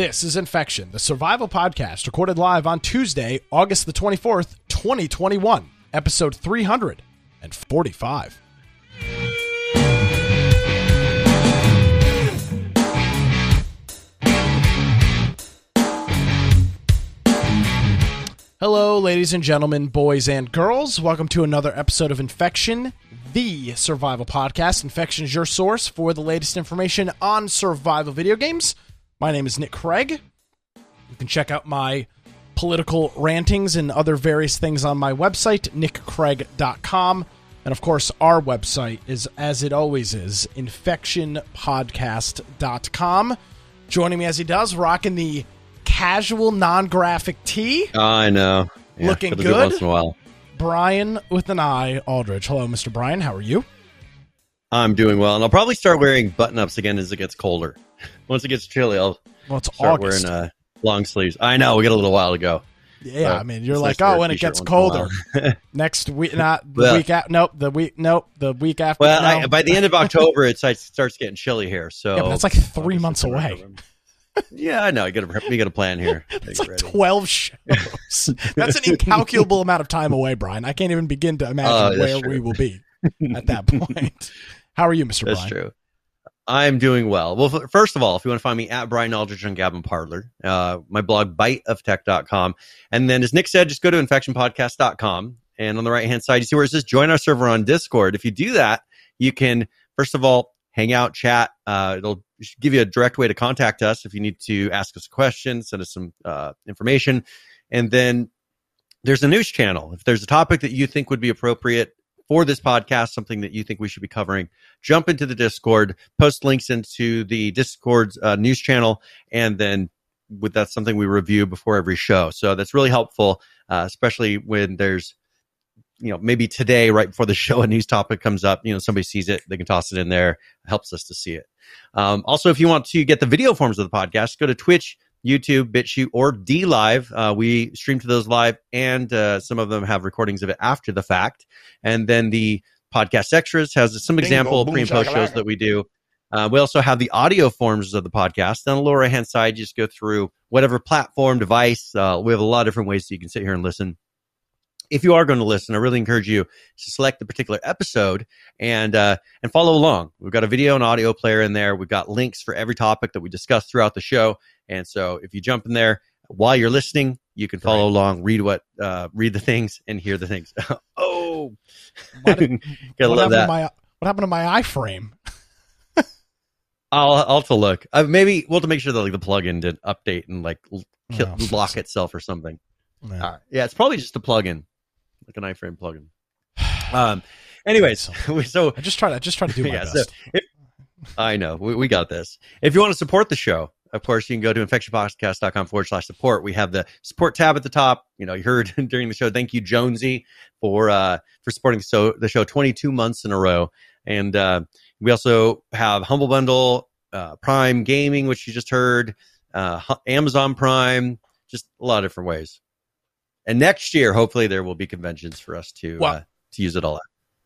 This is Infection, the survival podcast recorded live on Tuesday, August the 24th, 2021, episode 345. Hello, ladies and gentlemen, boys and girls. Welcome to another episode of Infection, the survival podcast. Infection is your source for the latest information on survival video games. My name is Nick Craig. You can check out my political rantings and other various things on my website, nickcraig.com. And of course, our website is, as it always is, infectionpodcast.com. Joining me as he does, rocking the casual, non graphic tee. I know. Yeah, Looking gotta do it good? Once in a while. Brian with an eye, Aldridge. Hello, Mr. Brian. How are you? I'm doing well, and I'll probably start wearing button-ups again as it gets colder. Once it gets chilly, I'll Well, it's start August. wearing uh, long sleeves. I know we got a little while to go. yeah, uh, I mean, you're like, oh, when it gets once in a while. colder. Next week, not the Well- week after. Nope, the week. Nope, the week after. Well, no. I, by the end of October, it starts getting chilly here. So Yeah, but that's like three August, months September, away. Yeah, I know. You got to you got a plan here. It's like ready. 12 shows. That's an incalculable amount of time away, Brian. I can't even begin to imagine that's where true. we will be at that point. How are you, Mr. Brian? That's Brian? true. I'm doing well. Well, f- first of all, if you want to find me at Brian Aldridge on Gavin Parler, uh, my blog, biteoftech.com. And then, as Nick said, just go to infectionpodcast.com. And on the right hand side, you see where it says join our server on Discord. If you do that, you can, first of all, hang out, chat. Uh, it'll give you a direct way to contact us if you need to ask us a question, send us some uh, information. And then there's a news channel. If there's a topic that you think would be appropriate for this podcast, something that you think we should be covering, jump into the Discord, post links into the Discord's uh, news channel, and then with that's something we review before every show. So that's really helpful, uh, especially when there's you know maybe today right before the show a news topic comes up you know somebody sees it they can toss it in there helps us to see it um, also if you want to get the video forms of the podcast go to twitch youtube bitchute or DLive uh, we stream to those live and uh, some of them have recordings of it after the fact and then the podcast extras has some Bingo, example boom, pre and post shows that we do uh, we also have the audio forms of the podcast. On the lower right hand side, you just go through whatever platform, device. Uh, we have a lot of different ways so you can sit here and listen. If you are going to listen, I really encourage you to select the particular episode and uh, and follow along. We've got a video and audio player in there. We've got links for every topic that we discuss throughout the show. And so, if you jump in there while you're listening, you can follow along, read what, uh, read the things, and hear the things. oh, gotta what, love happened to that. my, what happened to my iframe? I'll I'll have to look. Uh, maybe we'll have to make sure that like the plugin did update and like kill, Oh, lock itself or something. Right. Yeah, it's probably just a plugin, like an iframe plugin. Um. Anyways, so I just try to I just try to do my Yeah, so best. if- I know we, we got this. If you want to support the show, of course, you can go to infectionpodcast.com forward slash support. We have the support tab at the top. You know, you heard during the show. Thank you, Jonesy, for uh for supporting the show, the show 22 months in a row. And uh, we also have Humble Bundle, uh, Prime Gaming, which you just heard, uh, Amazon Prime, just a lot of different ways. And next year, hopefully, there will be conventions for us to Well- uh, to use it all out.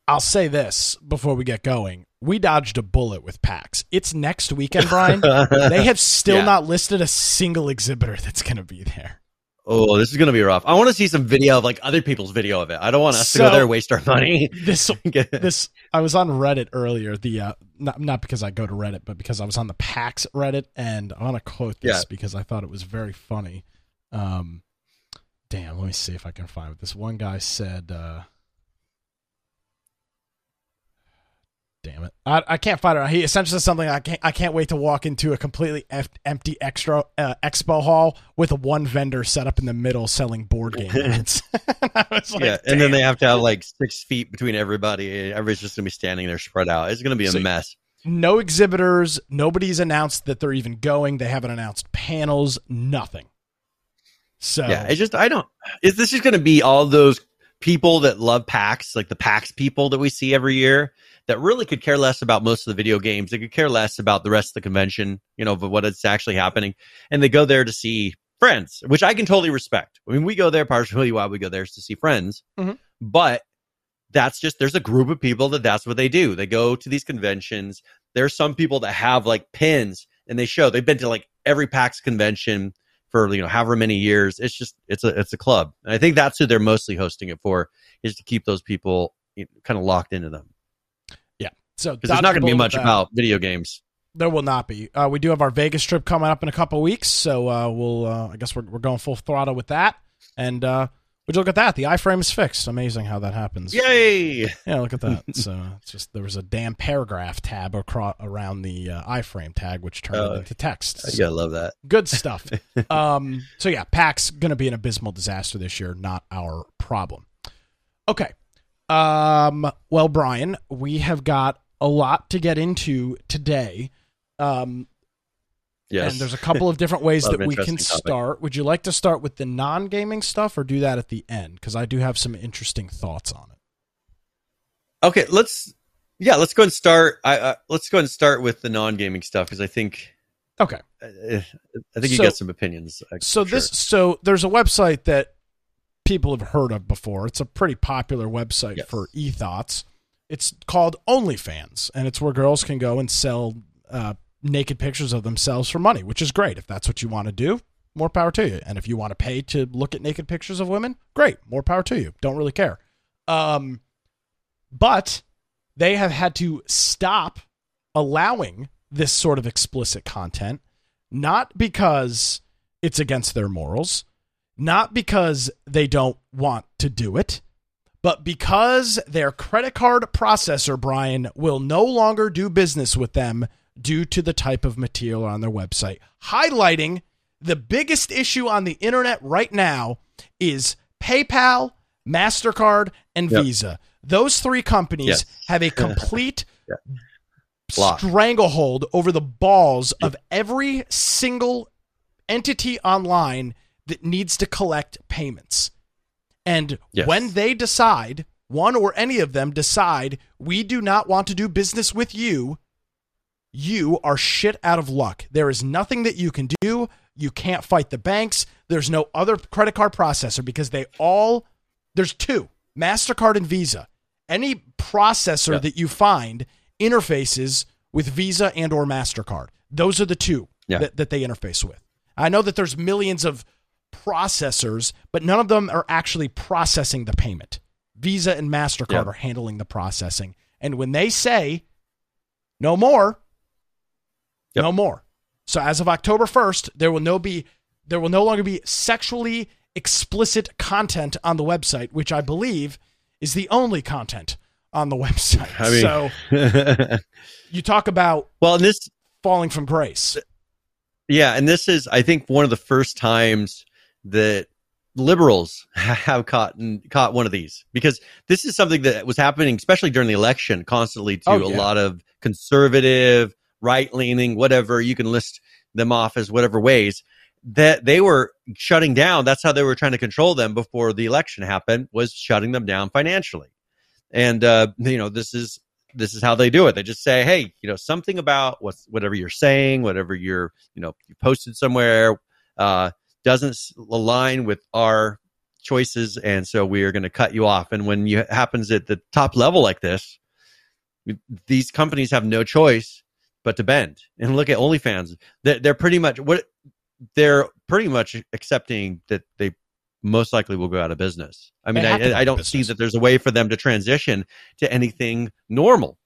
I'll say this before we get going. We dodged a bullet with PAX. It's next weekend, Brian. they have still Yeah. not listed a single exhibitor that's going to be there. Oh, this is gonna be rough. I want to see some video of like other people's video of it. I don't want us to go there and waste our money. This this I was on Reddit earlier. The uh, not not because I go to Reddit, but because I was on the PAX Reddit, and I want to quote this Yeah. because I thought it was very funny. Um, damn, let me see if I can find it. This one guy said, uh, "Damn it, I, I can't find it." He essentially said something. I can't I can't wait to walk into a completely f- empty extra uh, expo hall with a one vendor set up in the middle selling board games. And like, yeah, and then they have to have like six feet between everybody. Everybody's just gonna be standing there spread out. It's gonna be a So- mess. no exhibitors. Nobody's announced that they're even going. They haven't announced panels. Nothing. So Yeah, it's just I don't. Is this just gonna be all those people that love PAX, like the PAX people that we see every year, that really could care less about most of the video games. They could care less about the rest of the convention, you know, but what is actually happening, and they go there to see friends, which I can totally respect. I mean, we go there partially why we go there is to see friends, Mhm. but that's just there's a group of people that that's what they do. They go to these conventions. There's some people that have like pins and they show they've been to like every PAX convention for you know however many years. It's just it's a it's a club, and I think that's who they're mostly hosting it for is to keep those people kind of locked into them. Yeah, so there's not going to be much about video games. There will not be. Uh, we do have our Vegas trip coming up in a couple weeks, so uh, we'll. Uh, I guess we're we're going full throttle with that. And uh, would you look at that? The iframe is fixed. Amazing how that happens. Yay! Yeah, look at that. so it's just there was a damn paragraph tab across around the uh, iframe tag, which turned Oh, into text. You gotta love that. Good stuff. um, so yeah, PAX going to be an abysmal disaster this year, not our problem. Okay. Um, well, Brian, we have got a lot to get into today. Um, Yes. and there's a couple of different ways that we can topic. start. Would you like to start with the non-gaming stuff or do that at the end? Because I do have some interesting thoughts on it. Okay, let's yeah, let's go and start. I uh, let's go and start with the non-gaming stuff because I think Okay. uh, I think you So- got some opinions. uh, So for this so there's a website that people have heard of before. It's a pretty popular website Yes. for e-thoughts. It's called OnlyFans, and it's where girls can go and sell uh, naked pictures of themselves for money, which is great. If that's what you want to do, more power to you. And if you want to pay to look at naked pictures of women, great, more power to you. Don't really care. Um, but they have had to stop allowing this sort of explicit content, not because it's against their morals, not because they don't want to do it, but because their credit card processor, Brian, will no longer do business with them due to the type of material on their website, highlighting the biggest issue on the internet right now is PayPal, MasterCard, and Yep. Visa. Those three companies Yes. have a complete Yeah. Stranglehold over the balls of every single entity online that needs to collect payments. And Yes. when they decide, one or any of them decide, we do not want to do business with you, you are shit out of luck. There is nothing that you can do. You can't fight the banks. There's no other credit card processor because they all, there's two MasterCard and Visa. Any processor Yeah. that you find interfaces with Visa and or MasterCard. Those are the two Yeah. that, that they interface with. I know that there's millions of processors, but none of them are actually processing the payment. Visa and MasterCard Yeah. are handling the processing. And when they say no more, Yep. no more. So as of October 1st, there will no be there will no longer be sexually explicit content on the website, which I believe is the only content on the website. I mean- so you talk about well, and this falling from grace. Yeah, and this is, I think, one of the first times that liberals have caught caught one of these because this is something that was happening, especially during the election, constantly to Oh, a lot of conservative, right leaning, whatever you can list them off as whatever ways that they were shutting down. That's how they were trying to control them before the election happened was shutting them down financially. And uh, you know, this is this is how they do it. They just say, "Hey, you know, something about what's whatever you're saying, whatever you're, you know, you posted somewhere uh, doesn't align with our choices, and so we are going to cut you off." And when you happens at the top level like this, these companies have no choice but to bend. And look at OnlyFans; they're, they're pretty much what they're pretty much accepting that they most likely will go out of business. I mean, They have to go I, I don't see that there's a way for them to transition to anything normal.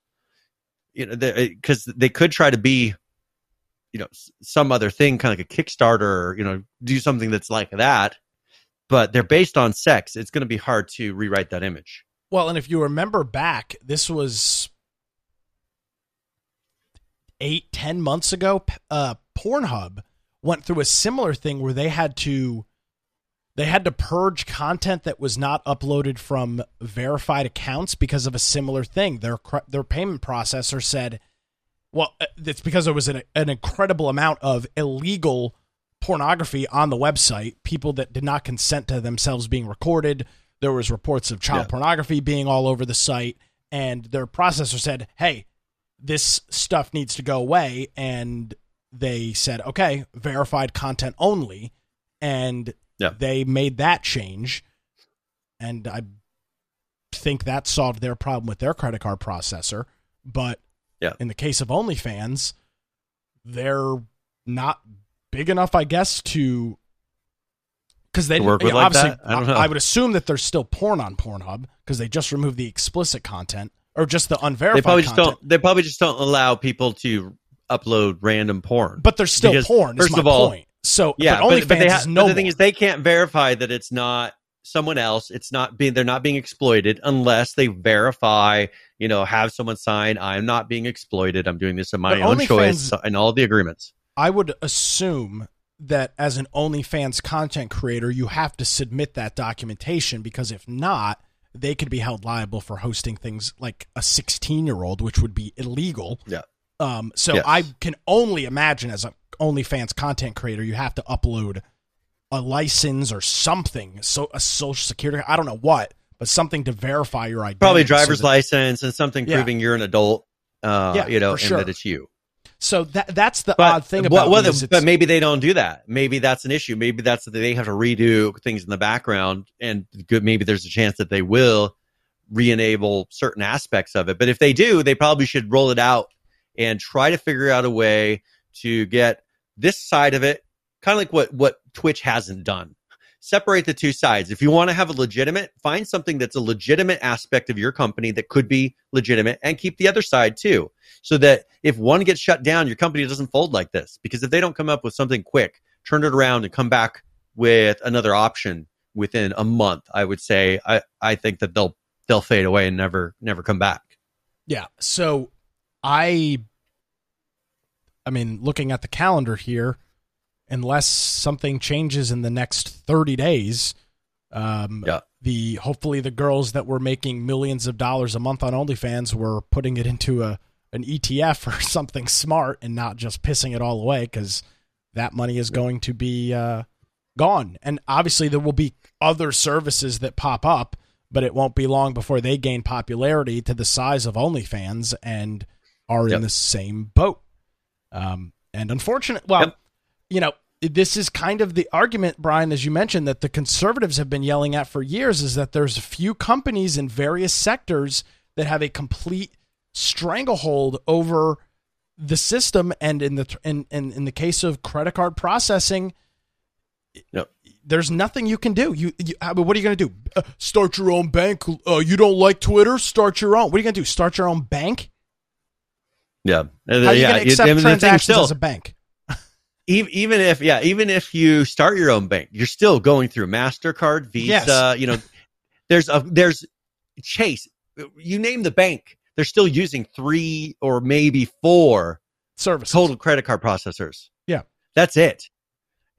You know, because they could try to be, you know, some other thing, kind of like a Kickstarter, you know, do something that's like that. But they're based on sex. It's going to be hard to rewrite that image. Well, and if you remember back, this was eight, ten months ago. Uh, Pornhub went through a similar thing where they had to they had to purge content that was not uploaded from verified accounts because of a similar thing. Their their payment processor said, "Well, uh, it's because there was an, an incredible amount of illegal pornography on the website. People that did not consent to themselves being recorded. There was reports of child Yeah. pornography being all over the site, and their processor said, "Hey, this stuff needs to go away." And they said, "Okay, verified content only," and Yeah. they made that change. And I think that solved their problem with their credit card processor. But Yeah. in the case of OnlyFans, they're not big enough, I guess, to because they To work with yeah, like obviously. that? I don't know. would assume that there's still porn on Pornhub because they just removed the explicit content or just the They unverified probably just content. don't. They probably just don't allow people to upload random porn. But there's still Because, porn. Is first my of all, point. So yeah, but but, OnlyFans but they ha- but no the thing more. is, they can't verify that it's not someone else. It's not being. They're not being exploited unless they verify. You know, have someone sign. I'm not being exploited. I'm doing this of my But own choice and all the agreements. I would assume that as an OnlyFans content creator, you have to submit that documentation because if not, they could be held liable for hosting things like a 16 year old, which would be illegal. Yeah. Um, so Yes. I can only imagine as a OnlyFans content creator, you have to upload a license or something, so a social security, I don't know what, but something to verify your identity. Probably so driver's that- license and something Yeah. proving you're an adult. Uh, Yeah, you know, and sure. that it's you. So that that's the But odd thing about is it's- but maybe they don't do that. Maybe that's an issue. Maybe that's that they have to redo things in the background, and good, maybe there's a chance that they will re-enable certain aspects of it. But if they do, they probably should roll it out and try to figure out a way to get this side of it, kind of like what what Twitch hasn't done. Separate the two sides. If you want to have a legitimate, find something that's a legitimate aspect of your company that could be legitimate, and keep the other side too so that if one gets shut down, your company doesn't fold like this. Because if they don't come up with something quick, turn it around and come back with another option within a month, I would say I, I think that they'll they'll fade away and never never come back. Yeah. So I I mean, looking at the calendar here, unless something changes in the next 30 days, um Yeah. the hopefully the girls that were making millions of dollars a month on OnlyFans were putting it into a an ETF or something smart and not just pissing it all away cuz that money is going to be uh gone. And obviously there will be other services that pop up, but it won't be long before they gain popularity to the size of OnlyFans and are in the same boat. Um, and unfortunately, well, Yep. You know, this is kind of the argument, Brian, as you mentioned, that the conservatives have been yelling at for years is that there's a few companies in various sectors that have a complete stranglehold over the system. And in the in, in, in the case of credit card processing, Yep. there's nothing you can do. You, you I mean, what are you going to do? Uh, start your own bank? Uh, you don't like Twitter? Start your own. What are you going to do? Start your own bank? Yeah, How are you yeah. going to accept I mean, the thing transactions still, as a bank? Even, if yeah, even if you start your own bank, you're still going through Mastercard, Visa. Yes. You know, there's a there's Chase. You name the bank, they're still using three or maybe four service total credit card processors. Yeah. That's it.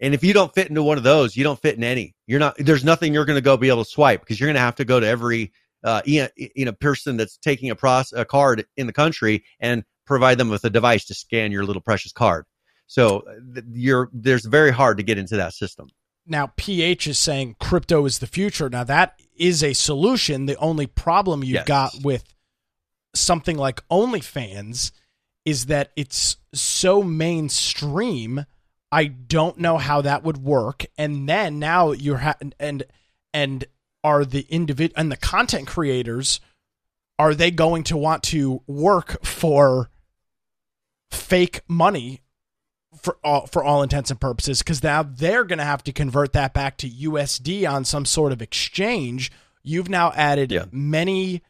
And if you don't fit into one of those, you don't fit in any. You're not. There's nothing you're going to go be able to swipe because you're going to have to go to every uh, you know, you know person that's taking a, proce- a card in the country and provide them with a device to scan your little precious card. So uh, you're there's very hard to get into that system. Now, PH is saying crypto is the future. Now, that is a solution. The only problem you've Yes. got with something like OnlyFans is that it's so mainstream. I don't know how that would work. And then now you're ha- and and are the individ and the content creators are they going to want to work for fake money for all for all intents and purposes because now they're going to have to convert that back to USD on some sort of exchange. You've now added Yeah. many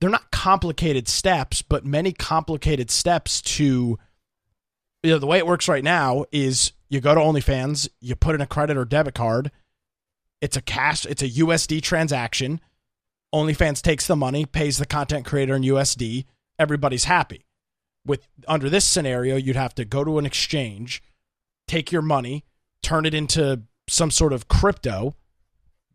they're not complicated steps, but many complicated steps to you know the way it works right now is you go to OnlyFans, you put in a credit or debit card, it's a cash, it's a USD transaction. OnlyFans takes the money, pays the content creator in USD, everybody's happy with under this scenario you'd have to go to an exchange take your money turn it into some sort of crypto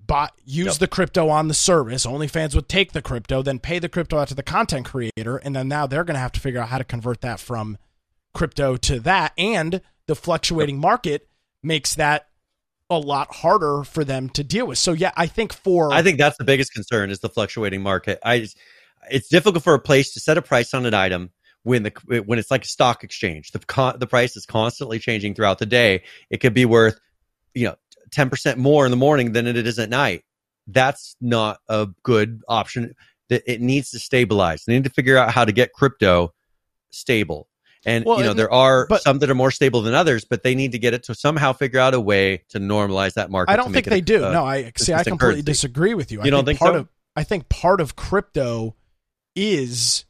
buy use Yep. the crypto on the service onlyfans would take the crypto then pay the crypto out to the content creator and then now they're going to have to figure out how to convert that from crypto to that and the fluctuating market makes that a lot harder for them to deal with so yeah i think for I think that's the biggest concern is the fluctuating market. I it's difficult for a place to set a price on an item when the when it's like a stock exchange. The con, the price is constantly changing throughout the day. It could be worth you know ten percent more in the morning than it is at night. That's not a good option. That it needs to stabilize. They need to figure out how to get crypto stable. And Well, you know and- there are but- some that are more stable than others, but they need to get it to somehow figure out a way to normalize that market. I don't think they it, do. uh, no, I see. I completely currency. disagree with you. I You don't think part so? of I think part of crypto is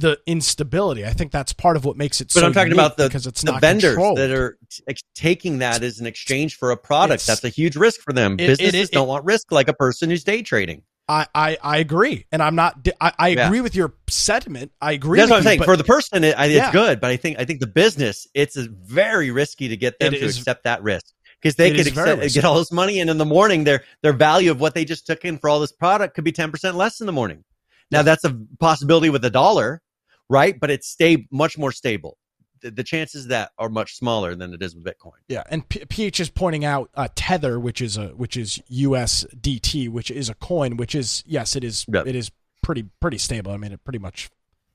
the instability. I think that's part of what makes it. But so I'm talking about the, because it's the vendors controlled. that are t- taking that as an exchange for a product. It's- That's a huge risk for them. It- it Businesses is- don't want risk like a person who's day trading. I, I I agree, and I'm not. I, I Yeah. agree with your sentiment. I agree. That's what I'm you, saying. but For the person, it, it's Yeah. good, but I think I think the business, it's very risky to get them It to is- accept that risk because they could accept, get all this money, and in the morning, their their value of what they just took in for all this product could be ten percent less in the morning. Now that's a possibility with a dollar, right? But it's stay much more stable. The, the chances that are much smaller than it is with Bitcoin. Yeah, and P- PH is pointing out uh, Tether, which is a which is USDT, which is a coin, which is yes, it is Yep. it is pretty pretty stable. I mean, it pretty much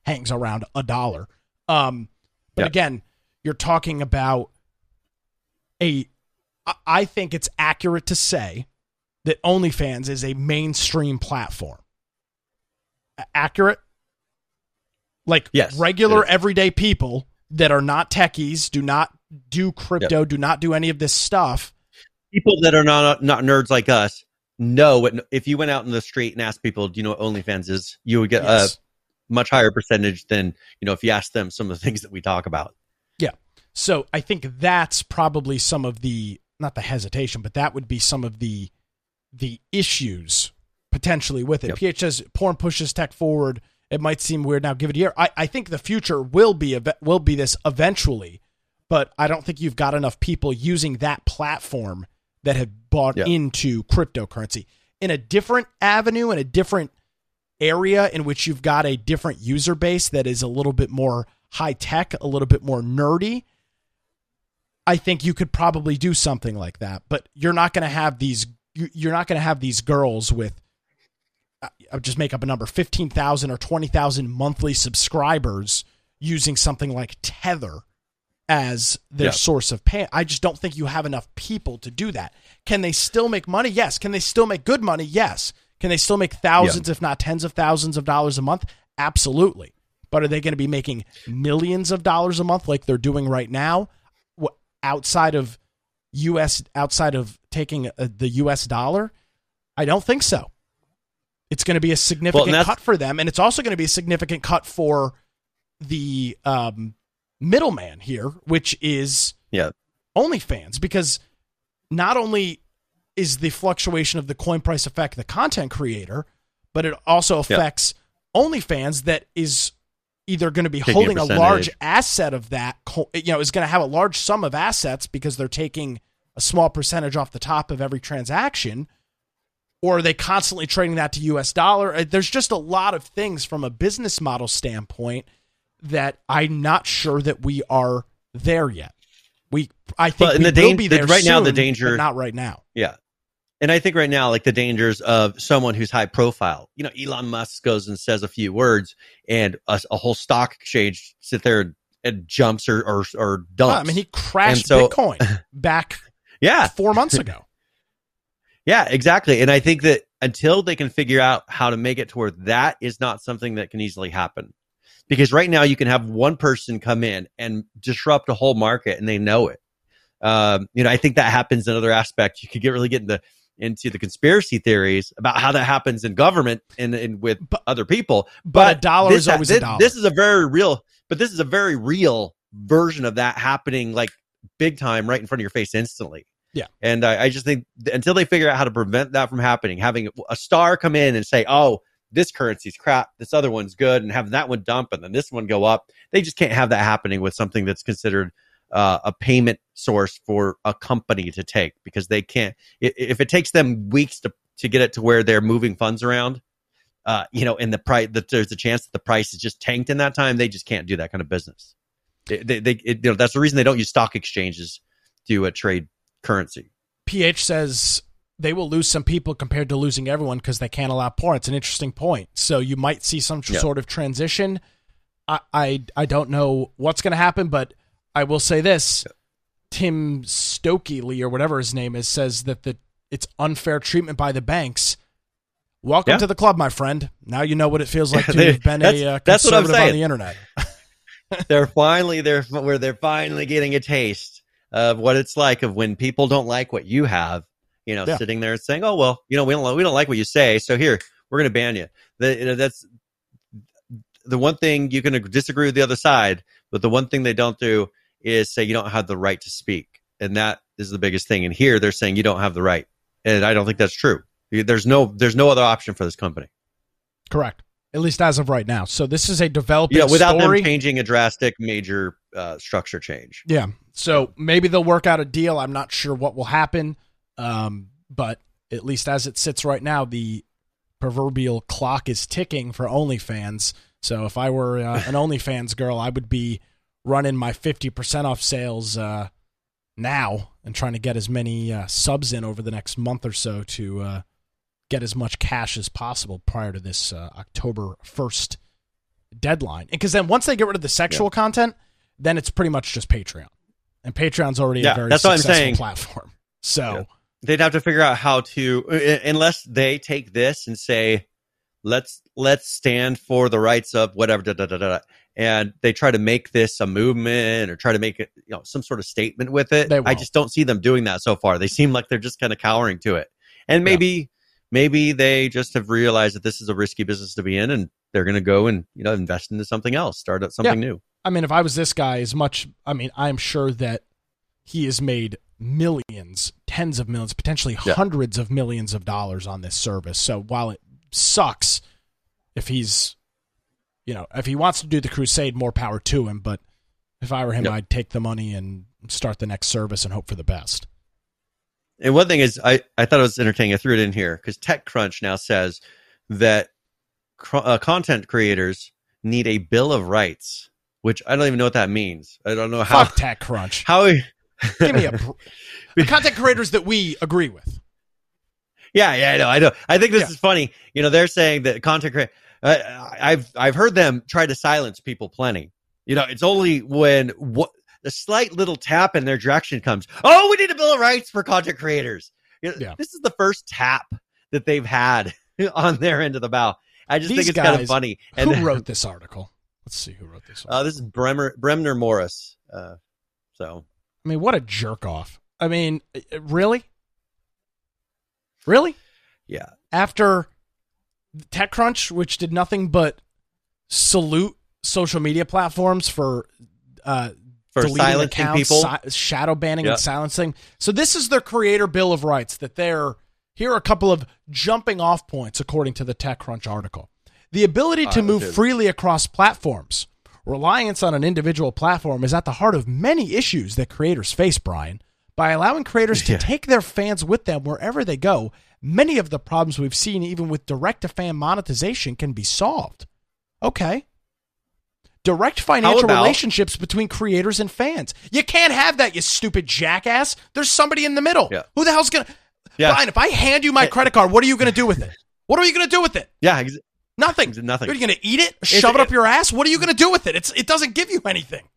hangs around a dollar. Um, but Yep. again, you're talking about a. I think it's accurate to say that OnlyFans is a mainstream platform. Accurate, like Yes, regular everyday people that are not techies, do not do crypto, do not do any of this stuff. People that are not not nerds like us know what. If you went out in the street and asked people, "Do you know what OnlyFans is?" You would get Yes. a much higher percentage than you know if you asked them some of the things that we talk about. Yeah, so I think that's probably some of the not the hesitation, but that would be some of the the issues potentially with it. Yep. PH says porn pushes tech forward. It might seem weird now. Give it a year. I, I think the future will be will be this eventually, but I don't think you've got enough people using that platform that have bought Yeah. into cryptocurrency in a different avenue in a different area in which you've got a different user base that is a little bit more high tech, a little bit more nerdy. I think you could probably do something like that, but you're not going to have these. You're not going to have these girls with. I'll just make up a number: fifteen thousand or twenty thousand monthly subscribers using something like Tether as their Yeah. source of pay. I just don't think you have enough people to do that. Can they still make money? Yes. Can they still make good money? Yes. Can they still make thousands, if not tens of thousands of dollars a month? Absolutely. But are they going to be making millions of dollars a month like they're doing right now? Outside of U.S. outside of taking uh the U.S. dollar? I don't think so. It's going to be a significant that's- cut for them, and it's also going to be a significant cut for the um, middleman here, which is Yeah. OnlyFans, because not only is the fluctuation of the coin price affect the content creator, but it also Yeah. affects OnlyFans that is either going to be Taking holding a, large asset of that, you know, is going to have a large sum of assets because they're taking a small percentage off the top of every transaction, or are they constantly trading that to US dollar? Uh, There's just a lot of things from a business model standpoint that I'm not sure that we are there yet. We, I think, Well, we the will dan- be the- there right now, the danger- not right now. Yeah. And I think right now, like the dangers of someone who's high profile, you know, Elon Musk goes and says a few words and a, a whole stock exchange sit there and, jumps or, or, or dumps. I mean, he crashed so- Bitcoin back yeah. four months ago. Yeah, exactly. And I think that until they can figure out how to make it to where that is not something that can easily happen. Because right now you can have one person come in and disrupt a whole market and they know it. Um, you know, I think that happens in other aspects. You could get really get into into the conspiracy theories about how that happens in government and, and with But- other people. But, a dollar this, is always this, a dollar. This is a very real, but this is a very real version of that happening like big time right in front of your face instantly. Yeah. And I, I just think until they figure out how to prevent that from happening, having a star come in and say, oh, this currency's crap, this other one's good, and have that one dump and then this one go up, they just can't have that happening with something that's considered uh, a payment source for a company to take because they can't. If it takes them weeks to, to get it to where they're moving funds around, uh, you know, and the price that there's a chance that the price is just tanked in that time, they just can't do that kind of business. They, they, they it, you know, that's the reason they don't use stock exchanges to uh, trade currency. PH says they will lose some people compared to losing everyone because they can't allow porn. It's an interesting point. So you might see some Yeah. sort of transition. I I, I don't know what's going to happen, but I will say this: Tim Stokely or whatever his name is says that the it's unfair treatment by the banks. Welcome Yeah. to the club, my friend. Now you know what it feels like to have been a uh, that's what I'm conservative on the internet. they're finally they're where they're finally getting a taste of what it's like of when people don't like what you have. You know, Yeah. sitting there and saying, "Oh well, you know, we don't we don't like what you say, so here we're going to ban you." The, you know, that's the one thing you can disagree with the other side, but the one thing they don't do is say you don't have the right to speak, and that is the biggest thing. And here they're saying you don't have the right, and I don't think that's true. There's no there's no other option for this company. Correct. At least as of right now. So this is a developing Yeah, without story. them changing a drastic major uh, structure change. Yeah. So maybe they'll work out a deal. I'm not sure what will happen. Um, but at least as it sits right now, the proverbial clock is ticking for OnlyFans. So if I were uh, an OnlyFans girl, I would be running my 50% off sales uh, now and trying to get as many uh, subs in over the next month or so to uh, get as much cash as possible prior to this uh, October 1st deadline. Because then once they get rid of the sexual content, then it's pretty much just Patreon. And Patreon's already Yeah, a very that's what I'm successful saying. platform. So Yeah. They'd have to figure out how to, uh, unless they take this and say, "Let's let's stand for the rights of whatever," da, da, da, da, da, and they try to make this a movement or try to make it, you know, some sort of statement with it. I just don't see them doing that so far. They seem like they're just kind of cowering to it, and maybe maybe they just have realized that this is a risky business to be in, and they're going to go and you know invest into something else, start up something new. I mean, if I was this guy, as much, I mean, I'm sure that he has made millions, tens of millions, potentially Yeah. hundreds of millions of dollars on this service. So while it sucks, if he's, you know, if he wants to do the crusade, more power to him. But if I were him. I'd take the money and start the next service and hope for the best. And one thing is, I, I thought it was entertaining. I threw it in here because TechCrunch now says that cr- uh, content creators need a bill of rights, which I don't even know what that means. I don't know how Fuck TechCrunch. how. Give me a the content creators that we agree with. yeah, yeah, I know, I know. I think this Yeah. is funny. You know, they're saying that content creators. Uh, I've I've heard them try to silence people plenty. You know, it's only when what the slight little tap in their direction comes. Oh, we need a bill of rights for content creators. You know, Yeah. This is the first tap that they've had on their end of the bow. I just These think it's kind of funny. who And wrote this article? Let's see who wrote this. uh, this is Bremer, Bremner Morris. Uh, so I mean, what a jerk off. I mean, uh, really? Really? yeah, After TechCrunch, which did nothing but salute social media platforms for uh, for deleting silencing accounts, people. si- shadow banning Yeah. and silencing. So this is their creator bill of rights that they're here are a couple of jumping off points according to the TechCrunch article. The ability to Ah, move dude. freely across platforms. Reliance on an individual platform is at the heart of many issues that creators face, Brian. By allowing creators to Yeah. take their fans with them wherever they go, many of the problems we've seen even with direct to fan monetization can be solved. Okay. Direct financial about- relationships between creators and fans. You can't have that, you stupid jackass. There's somebody in the middle. Yeah. Who the hell's gonna Yeah. Brian, if I hand you my credit card, what are you gonna do with it? What are you gonna do with it? yeah, ex- Nothing. nothing. Are you gonna eat it? Shove it up your ass? What are you gonna do with it? It's it doesn't give you anything.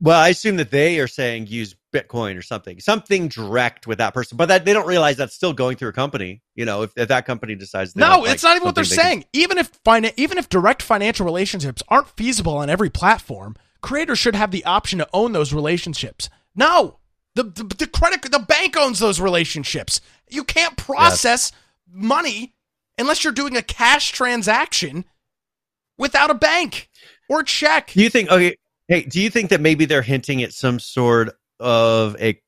Well, I assume that they are saying use Bitcoin or something, something direct with that person, but that they don't realize that's still going through a company. You know, if, if that company decides, No, don't like it's not even what they're they saying. Even if fina- even if direct financial relationships aren't feasible on every platform, creators should have the option to own those relationships. No, the the, the credit the bank owns those relationships. You can't process money unless you're doing a cash transaction without a bank or check. Do you think? Okay, hey, do you think that maybe they're hinting at some sort of a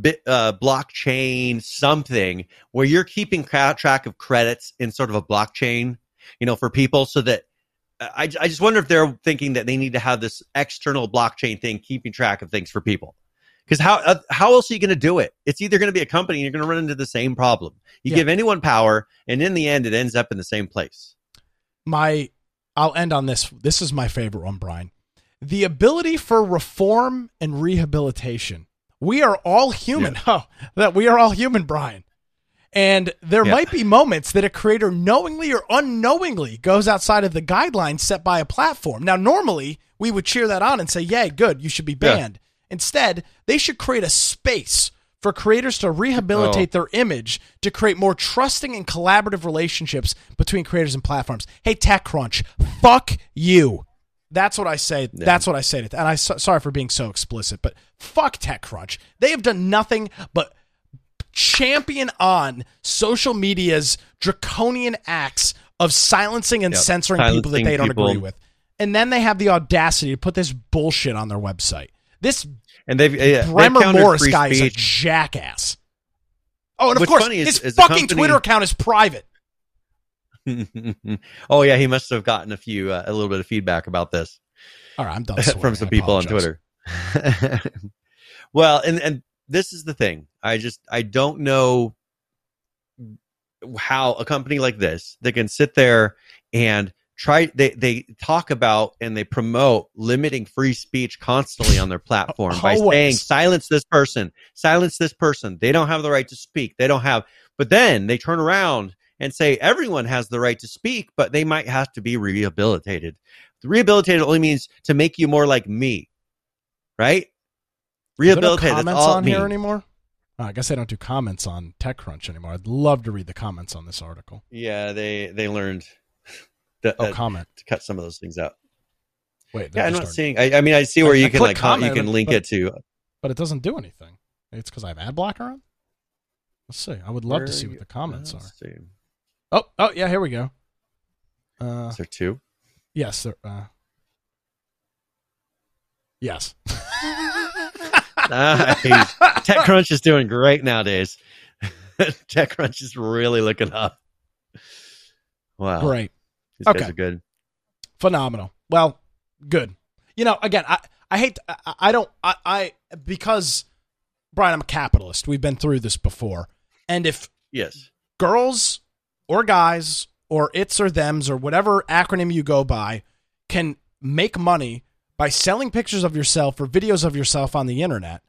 bit uh, blockchain something where you're keeping track of credits in sort of a blockchain, you know, for people, so that I, I just wonder if they're thinking that they need to have this external blockchain thing keeping track of things for people. Because how uh, how else are you going to do it? It's either going to be a company, and you're going to run into the same problem. You Yeah. give anyone power, and in the end, it ends up in the same place. my I'll end on this. This is my favorite one, Brian. The ability for reform and rehabilitation. We are all human. Oh, that we are all human, Brian. And there Yeah. might be moments that a creator knowingly or unknowingly goes outside of the guidelines set by a platform. Now, normally we would cheer that on and say, "Yay, good, you should be Yeah. banned." Instead, they should create a space for creators to rehabilitate oh. their image to create more trusting and collaborative relationships between creators and platforms. Hey, TechCrunch, fuck you. That's what I say. Yeah. That's what I say to. And I so, sorry for being so explicit, but fuck TechCrunch. They have done nothing but champion on social media's draconian acts of silencing and Yep. censoring people that they don't people. agree with. And then they have the audacity to put this bullshit on their website. This And they've, yeah, Bremer countered Morris guy is a jackass. Oh, and of What's course, funny is- his is fucking company- Twitter account is private. oh yeah, he must have gotten a few uh, a little bit of feedback about this All right, I'm done swearing. from some people on. Twitter. well, and and this is the thing. I just I don't know how a company like this that can sit there and try they they talk about and they promote limiting free speech constantly on their platform by saying silence this person. Silence this person. They don't have the right to speak. They don't have but then they turn around and say everyone has the right to speak but they might have to be rehabilitated. Rehabilitated only means to make you more like me right? No rehabilitated comments all on here anymore? Oh, I guess I don't do comments on TechCrunch anymore. I'd love to read the comments on this article. yeah they they learned to, Oh, uh, comment. to cut some of those things out Wait, Yeah, I'm not started. seeing. I, I mean, I see where I you can like com- you can link but- it to. but it doesn't do anything. It's because I have ad blocker on. Let's see. I would love where to see what the comments are. see. Oh, oh yeah, here we go. Uh, Is there two? yes, there. Uh, yes. nice. TechCrunch is doing great nowadays. TechCrunch is really looking up. Wow, Great. These guys Okay. are good. phenomenal. Well, good. You know, again, I I hate I, I don't I, I because Brian, I'm a capitalist. We've been through this before, and if Yes. girls or guys or its or them's or whatever acronym you go by can make money by selling pictures of yourself or videos of yourself on the internet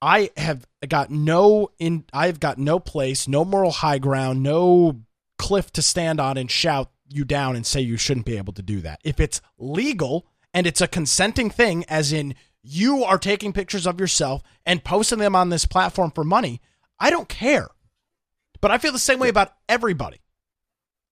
i have got no in i've got no place no moral high ground no cliff to stand on and shout you down and say you shouldn't be able to do that if it's legal and it's a consenting thing as in you are taking pictures of yourself and posting them on this platform for money i don't care but I feel the same way about everybody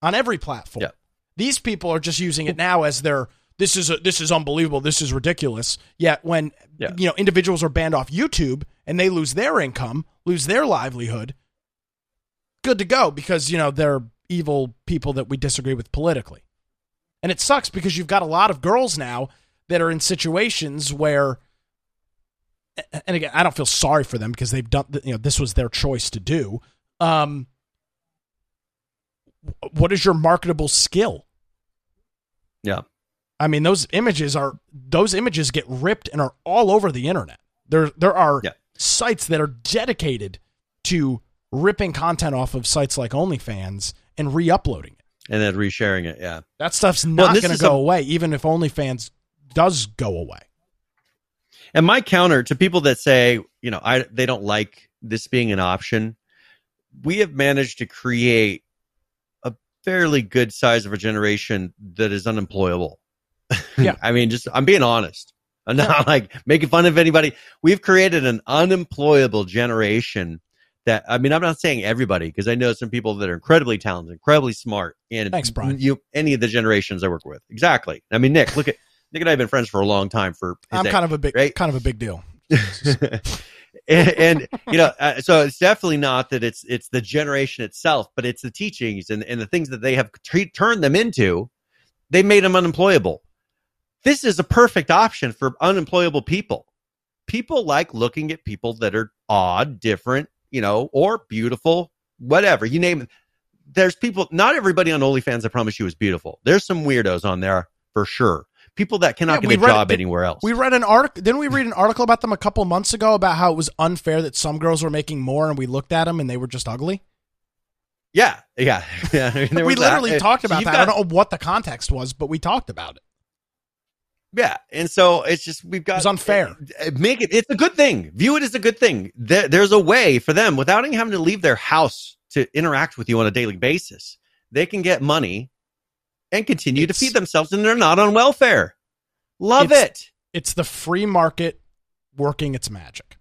on every platform. Yeah. These people are just using it now as their this is a, this is unbelievable, this is ridiculous. Yet when Yeah. you know individuals are banned off YouTube and they lose their income, lose their livelihood, good to go because you know they're evil people that we disagree with politically. And it sucks because you've got a lot of girls now that are in situations where and again, I don't feel sorry for them because they've done you know this was their choice to do. Um what is your marketable skill? Yeah. I mean, those images are those images get ripped and are all over the internet. There there are Yeah. sites that are dedicated to ripping content off of sites like OnlyFans and re-uploading it. And then resharing it. Yeah. That stuff's not this going to go a- away, even if OnlyFans does go away. And my counter to people that say, you know, I they don't like this being an option, we have managed to create a fairly good size of a generation that is unemployable. Yeah. I mean, just I'm being honest. I'm not like making fun of anybody. We've created an unemployable generation that I mean, I'm not saying everybody because I know some people that are incredibly talented, incredibly smart, and Thanks, Brian. You any of the generations I work with, exactly. I mean, Nick, look at Nick and I have been friends for a long time. For I'm age kind of a big right? kind of a big deal. and, and you know uh, so it's definitely not that it's it's the generation itself but it's the teachings and, and the things that they have t- turned them into they made them unemployable this is a perfect option for unemployable people people like looking at people that are odd different you know or beautiful whatever you name it there's people not everybody on onlyfans i promise you is beautiful there's some weirdos on there for sure people that cannot Yeah, get a read job did- anywhere else We read an article. Didn't we read an article about them a couple months ago about how it was unfair that some girls were making more, and we looked at them and they were just ugly. yeah yeah, yeah. I mean, we that. literally Uh, talked about you've that. got- I don't know what the context was, but we talked about it. Yeah, and so it's just we've got It was unfair. uh, Make it. It's a good thing. View it as a good thing. There, there's a way for them without even having to leave their house to interact with you on a daily basis. They can get money and continue It's- to feed themselves, and they're not on welfare. Love It's- it. It's the free market working its magic.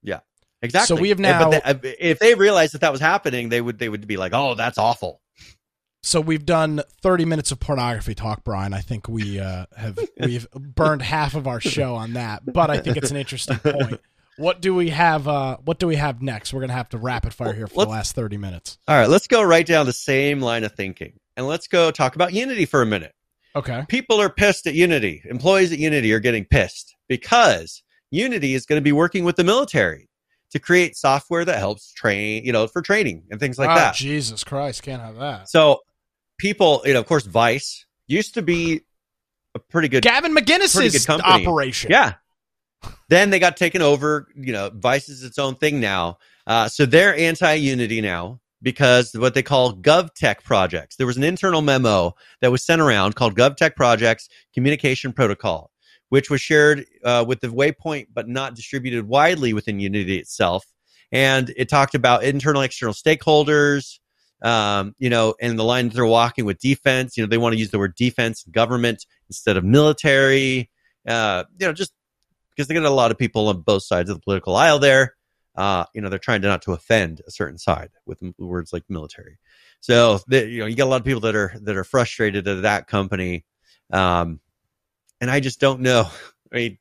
Yeah, exactly. So we have now- But they, uh, if they realized that that was happening, they would they would be like, "Oh, that's awful." So we've done 30 minutes of pornography talk, Brian. I think we uh, have we've burned half of our show on that, but I think it's an interesting point. What do we have? Uh, what do we have next? We're gonna have to rapid fire here for Let's- the last 30 minutes. All right, let's go right down the same line of thinking. And let's go talk about Unity for a minute. Okay. People are pissed at Unity. Employees at Unity are getting pissed because Unity is going to be working with the military to create software that helps train, you know, for training and things like oh, that. Jesus Christ, can't have that. So people, you know, of course, Vice used to be a pretty good Gavin McInnes's good operation. Yeah. Then they got taken over. You know, Vice is its own thing now. Uh, so they're anti Unity now because what they call GovTech projects. There was an internal memo that was sent around called GovTech Projects Communication Protocol, which was shared uh, with the Waypoint but not distributed widely within Unity itself. And it talked about internal, external stakeholders. Um, you know, and the line they're walking with defense. You know, they want to use the word defense, government instead of military. Uh, you know, just because they got a lot of people on both sides of the political aisle there. Uh, you know, they're trying to not to offend a certain side with words like military. So, they, you know, you got a lot of people that are that are frustrated at that company, um, and I just don't know. I mean,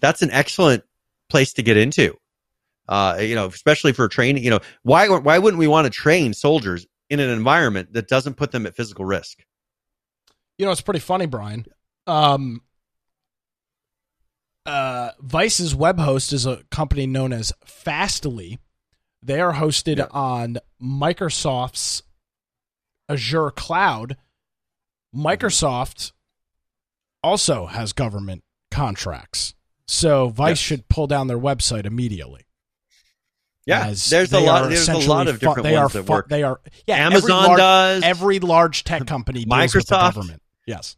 that's an excellent place to get into. Uh, you know, especially for training. You know, why why wouldn't we want to train soldiers in an environment that doesn't put them at physical risk? You know, it's pretty funny, Brian. Um, uh, Vice's web host is a company known as Fastly. They are hosted Yeah. on Microsoft's Azure cloud. Microsoft also has government contracts. So Vice Yes. should pull down their website immediately. Yeah, there's a lot. There's a lot of different fu- they ones are that work. They are yeah. every Amazon large- does. Every large tech company deals with the Microsoft. government. Yes,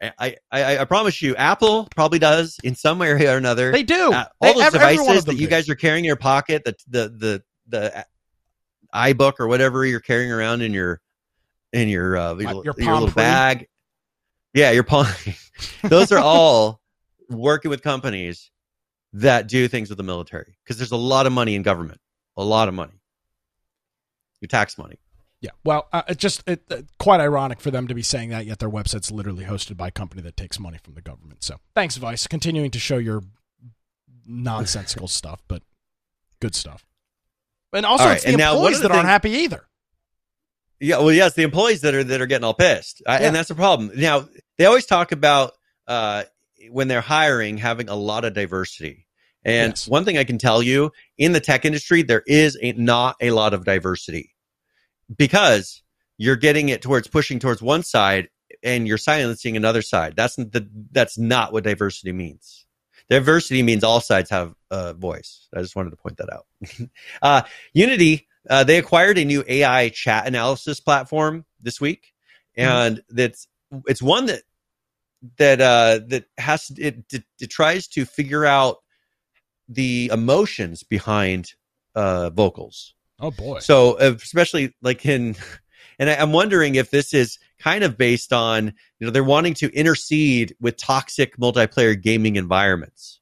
I, I I promise you, Apple probably does in some area or another. they do. Uh, They- all those every- every devices that you do. guys are carrying in your pocket, the the the the iBook or whatever you're carrying around in your in your uh, your, your your little bag. Yeah, your palm. those are all working with companies that do things with the military because there's a lot of money in government, a lot of money. Your tax money. Yeah, well, uh, it's just it, uh, quite ironic for them to be saying that, yet their website's literally hosted by a company that takes money from the government. So, thanks, Vice, continuing to show your nonsensical stuff, but good stuff. And also, right, it's the and now one employees that aren't happy either. Yeah, well, yes, the employees that are that are getting all pissed, Yeah. and that's the problem. Now they always talk about uh, when they're hiring having a lot of diversity. And Yes. one thing I can tell you in the tech industry, there is a, not a lot of diversity because you're getting it towards pushing towards one side and you're silencing another side. That's the that's not what diversity means. Diversity means all sides have a voice. I just wanted to point that out. uh, Unity, uh, they acquired a new AI chat analysis platform this week, and that's it's one that that uh, that has it, it, it tries to figure out the emotions behind uh, vocals. Oh boy. So especially like in, and I, I'm wondering if this is kind of based on you know they're wanting to intercede with toxic multiplayer gaming environments,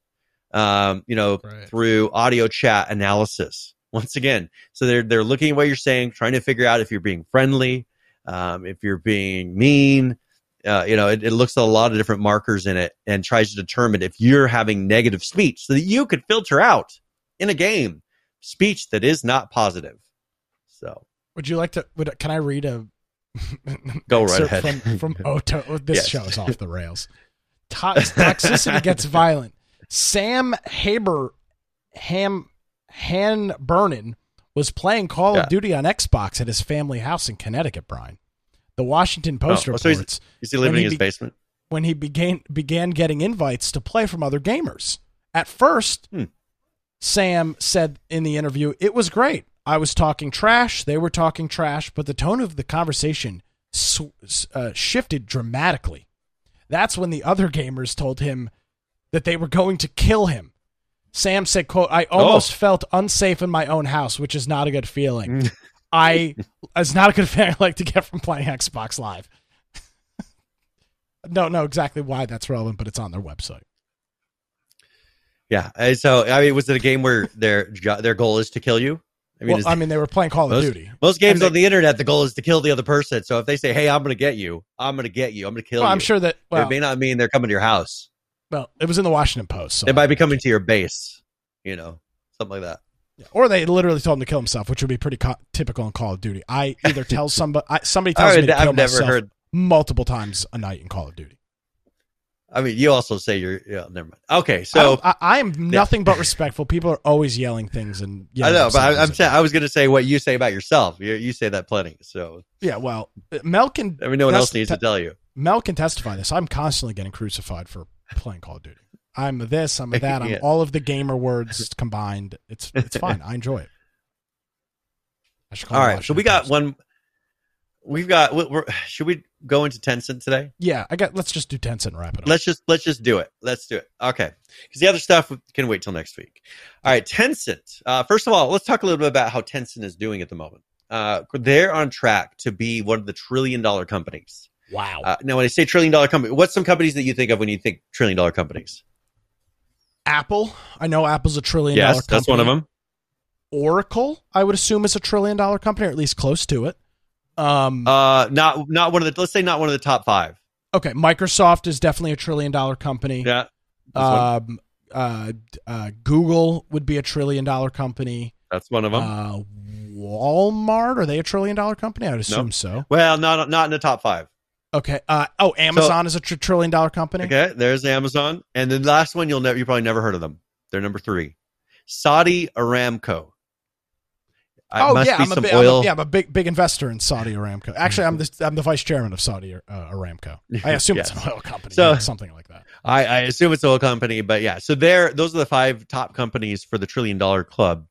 um, you know Right. through audio chat analysis. Once again, so they're they're looking at what you're saying, trying to figure out if you're being friendly, um, if you're being mean. Uh, you know, it, it looks at a lot of different markers in it and tries to determine if you're having negative speech, so that you could filter out in a game speech that is not positive. So Would you like to? Would, can I read a Go right ahead. from from Oto? oh, This Yes. show is off the rails. To- toxicity gets violent. Sam Haber Ham Han Burnin was playing Call Yeah. of Duty on Xbox at his family house in Connecticut. Brian, the Washington Post Oh, so he's- reports is he living in his be- basement? when he began began getting invites to play from other gamers. At first, Hmm. Sam said in the interview, "It was great. I was talking trash, they were talking trash, but the tone of the conversation sw- uh, shifted dramatically. That's when the other gamers told him that they were going to kill him." Sam said, "quote I almost Oh. felt unsafe in my own house, which is not a good feeling. I it's not a good feeling I like to get from playing Xbox Live." Don't know exactly why that's relevant, but it's on their website. Yeah. Uh, So I mean, was it a game where their jo- their goal is to kill you? I mean, well, is- I mean, they were playing Call of Duty. most games and on the internet, the goal is to kill the other person. So if they say, "Hey, I'm going to get you," I'm going to get you. I'm going to kill Well, you. I'm sure that. Well, it may not mean they're coming to your house. well, it was in the Washington Post, so They might be coming to your base. You know, something like that. Or they literally told him to kill himself, which would be pretty co- typical in Call of Duty. I either tell somebody, I, somebody tells I me to kill I've never myself heard. multiple times a night in Call of Duty. I mean, you also say you're. Yeah, never mind. Okay, so don't- I, I am nothing but respectful. People are always yelling things and I know, but I, I'm saying I was going to say what you say about yourself. You, you say that plenty. So yeah, well, Mel can I mean, no one else needs the- to tell you. Mel can testify this. I'm constantly getting crucified for playing Call of Duty. I'm a this, I'm a that, I'm Yeah. all of the gamer words combined. It's it's fine. I enjoy it. I should call All right, so we got one. We've got. we- We're, should we go into Tencent today? Yeah, I got. Let's just do Tencent wrap it up. Let's just let's just do it. Let's do it. Okay, because the other stuff can wait till next week. All right, Tencent. Uh, first of all, let's talk a little bit about how Tencent is doing at the moment. Uh, they're on track to be one of the trillion dollar companies. wow. Uh, now, when I say trillion dollar company, what's some companies that you think of when you think trillion dollar companies? Apple. I know Apple's a trillion dollar yes, company. that's one of them. Oracle, I would assume, is a trillion dollar company, or at least close to it. Um, Uh, not not one of the. Let's say not one of the top five. okay, Microsoft is definitely a trillion dollar company. Yeah. Um, uh, uh, Google would be a trillion dollar company. that's one of them. Uh, Walmart are they a trillion dollar company? I would assume so. well, not not in the top five. Okay. Uh, oh, Amazon is a tr- trillion dollar company. Okay, there's Amazon, and the last one you'll never you probably never heard of them. They're number three, Saudi Aramco. Oh must yeah, be I'm a, big, I'm a- yeah, I'm a big big investor in Saudi Aramco. Actually, I'm the I'm the vice chairman of Saudi uh, Aramco. I assume it's Yes. an oil company, So- something like that. I, I assume it's an oil company, but yeah. So there, those are the five top companies for the trillion dollar club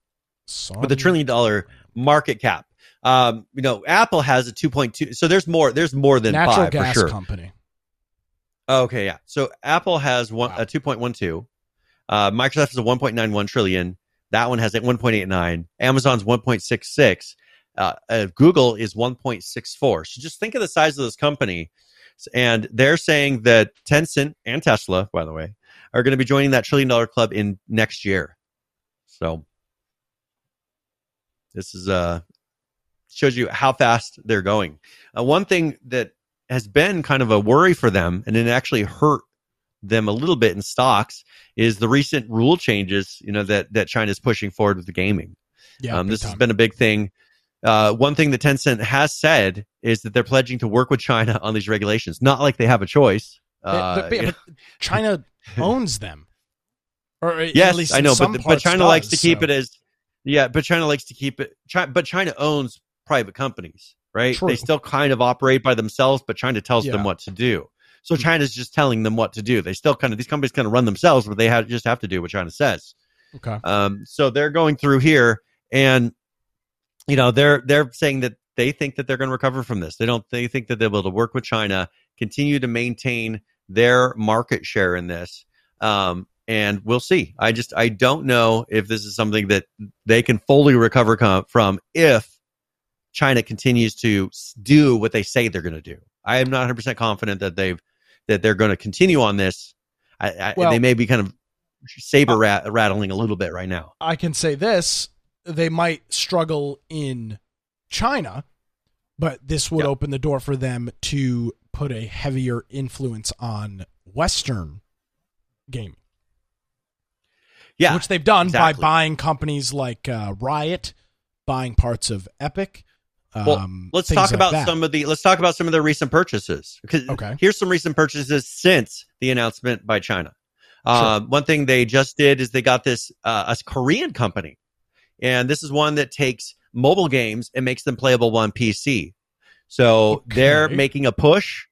with the trillion dollar market cap. Um, you know, Apple has a two point two. So there's more. There's more than natural five gas for sure. company. Okay, yeah. So Apple has one Wow. a two point one two. Uh, Microsoft has a one point nine one trillion. That one has a one point eight nine. Amazon's one point six six. Uh, uh, Google is one point six four. So just think of the size of this company, and they're saying that Tencent and Tesla, by the way, are going to be joining that trillion dollar club in next year. So this is uh shows you how fast they're going. Uh, one thing that has been kind of a worry for them, and it actually hurt them a little bit in stocks, is the recent rule changes. You know that that China's pushing forward with the gaming. Yeah, um, this has been a big thing. Uh, one thing that Tencent has said is that they're pledging to work with China on these regulations. Not like they have a choice. Uh, But- but- but China owns them. Or at yes, least I know, but but China likes to keep so. it as yeah, but China likes to keep it. Chi- but China owns private companies, right? True. They still kind of operate by themselves, but China tells Yeah. them what to do. So China's just telling them what to do. They still kind of these companies kind of run themselves, but they have, just have to do what China says. Okay. Um, so they're going through here, and you know they're they're saying that they think that they're going to recover from this. They don't. They think that they'll be able to work with China, continue to maintain their market share in this. Um, and we'll see. I just I don't know if this is something that they can fully recover com- from if China continues to do what they say they're going to do. I am not 100 percent confident that they've that they're going to continue on this. I, I, Well- they may be kind of saber rat- rattling a little bit right now. I can say this: they might struggle in China, but this would Yeah. open the door for them to put a heavier influence on Western gaming, Yeah, which they've done exactly. by buying companies like uh, Riot, buying parts of Epic. Well, Um, let's talk like about that. some of the let's talk about some of their recent purchases. Okay. Here's some recent purchases since the announcement by China. Um, one thing they just did is they got this uh, a Korean company, and this is one that takes mobile games and makes them playable on PC. So they're making a push.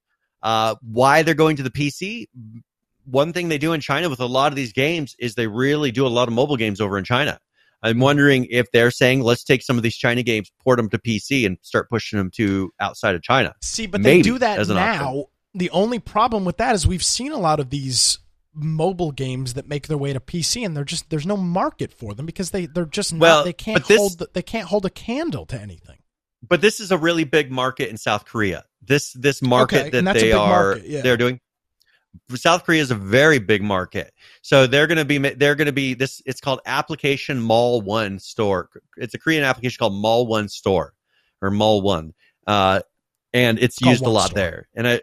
Uh, why they're going to the PC? One thing they do in China with a lot of these games is they really do a lot of mobile games over in China. I'm wondering if they're saying let's take some of these China games, port them to PC, and start pushing them to outside of China. See, but Maybe they do that now. option. The only problem with that is we've seen a lot of these mobile games that make their way to PC, and they're just there's no market for them because they they're just not Well, they can't this- hold they can't hold a candle to anything. but this is a really big market in South Korea. This this market Okay, that they are market, yeah. they're doing. South Korea is a very big market, so they're going to be they're going to be this. It's called Application Mall One Store. It's a Korean application called Mall One Store or Mall One, uh, and it's, It's used a lot Store. there. And I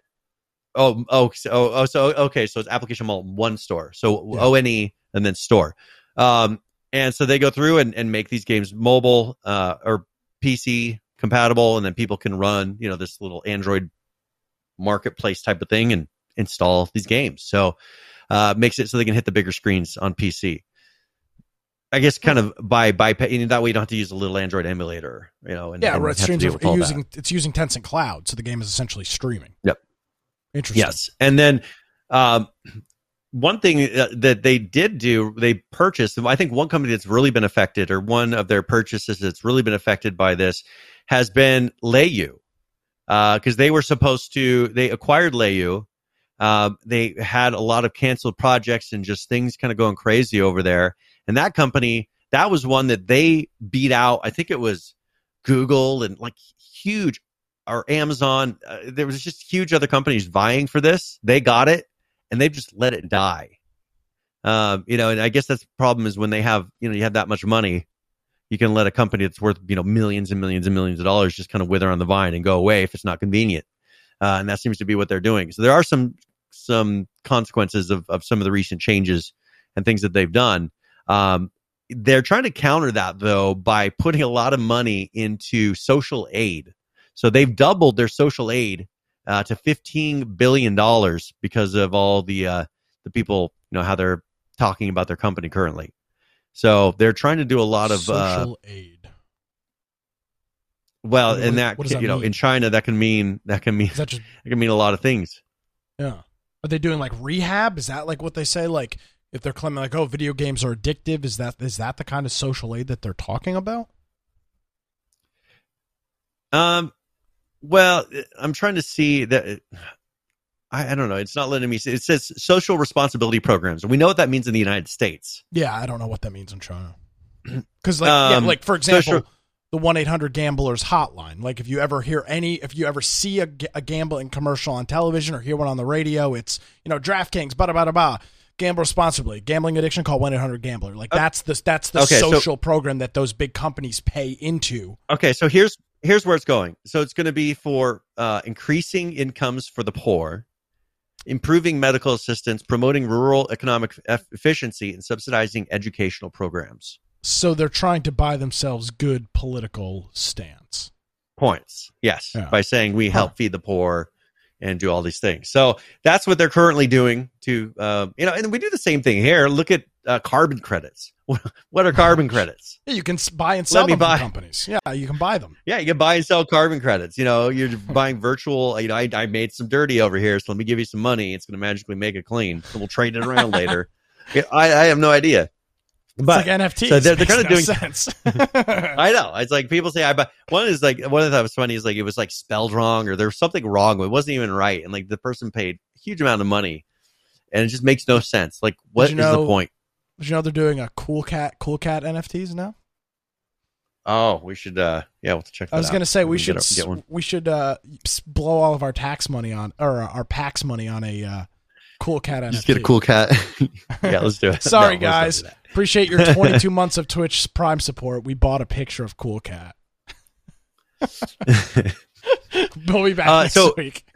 oh oh so, oh so okay so it's Application Mall One Store. So Yeah. O N E and then store. Um, and so they go through and, and make these games mobile uh, or PC compatible, and then people can run you know this little Android marketplace type of thing and install these games. So uh, makes it so they can hit the bigger screens on PC. I guess kind of by by you know, that way you don't have to use a little Android emulator, you know. And, Yeah, and right. Streams are able that. using it's using Tencent Cloud, so the game is essentially streaming. Yep. Interesting. Yes, and then um, one thing uh, that they did do, they purchased. I think one company that's really been affected, or one of their purchases that's really been affected by this, has been Leyou, because they were supposed to. They acquired Leyou. Uh, they had a lot of canceled projects and just things kind of going crazy over there. And that company, that was one that they beat out. I think it was Google and like huge or Amazon. Uh, there was just huge other companies vying for this. They got it, and they've just let it die. Um, you know, and I guess that's the problem is when they have you know you have that much money, you can let a company that's worth you know millions and millions and millions of dollars just kind of wither on the vine and go away if it's not convenient. Uh, and that seems to be what they're doing. So there are some some consequences of of some of the recent changes and things that they've done. Um, they're trying to counter that though by putting a lot of money into social aid. So they've doubled their social aid uh, to fifteen billion dollars because of all the uh, the people, you know, how they're talking about their company currently. So they're trying to do a lot of uh, social aid. well, What- and that, that you know, in China, that can mean that can mean that just that can mean a lot of things. yeah? Are they doing like rehab? Is that like what they say? Like if they're claiming like oh video games are addictive, is that is that the kind of social aid that they're talking about? Um, well, I'm trying to see that. I, I don't know. It's not letting me see. It says social responsibility programs. We know what that means in the United States. Yeah, I don't know what that means in China. Because like yeah, Um, like for example, social- the one eight hundred gamblers hotline. Like if you ever hear any, if you ever see a, a gambling commercial on television or hear one on the radio, it's you know DraftKings, blah blah blah blah. Gamble responsibly. Gambling addiction. Call one eight hundred gambler. Like that's the that's the Okay, so- social program that those big companies pay into. Okay, so here's here's where it's going. So it's going to be for uh, increasing incomes for the poor, improving medical assistance, promoting rural economic efficiency, and subsidizing educational programs. So they're trying to buy themselves good political stance. Points, yes, Yeah. by saying we help feed the poor and do all these things. So that's what they're currently doing to, uh, you know, and we do the same thing here. Look at uh, carbon credits. what are carbon credits? Yeah, you can buy and sell me them buy. companies. Yeah, you can buy them. Yeah, you can buy and sell carbon credits. You know, you're buying virtual. You know, I, I made some dirty over here, so let me give you some money. It's going to magically make it clean. So we'll trade it around later. I, I have no idea. But it's like NFTs. so they're- they're kinda no doing- sense. I know it's like people say I buy. One is like one of that was funny is like it was like spelled wrong or there was something wrong. It wasn't even right, and like the person paid a huge amount of money, and it just makes no sense. Like, what is you the point? Did you know they're doing a cool cat, cool cat NFTs now? Oh, we should. uh Yeah, we'll check. That I was going to say we should get, get one. we should uh, blow all of our tax money on or uh, our PAX money on a uh, cool cat NFT. Just get a cool cat. yeah, let's do it. Sorry, No, guys. Appreciate your 22 months of Twitch Prime support. We bought a picture of Cool Cat. we'll be back Uh, next so- week.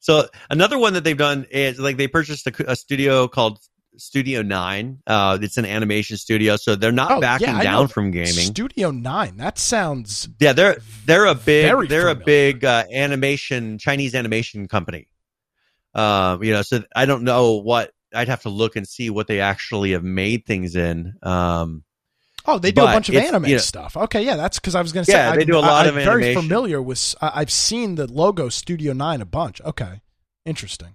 So another one that they've done is like they purchased a, a studio called Studio Nine. Uh, it's an animation studio, so they're not Oh, backing yeah, down from gaming. Studio Nine. That sounds yeah, they're they're a big they're a big uh, animation Chinese animation company. Um, you know, so I don't know what I'd have to look and see what they actually have made things in. Um, Oh, they do a bunch of anime you know- stuff. Okay, yeah, that's because I was going to say. Yeah, they I'm- do a lot I, of I'm very familiar with. I've seen the logo Studio Nine a bunch. Okay, interesting.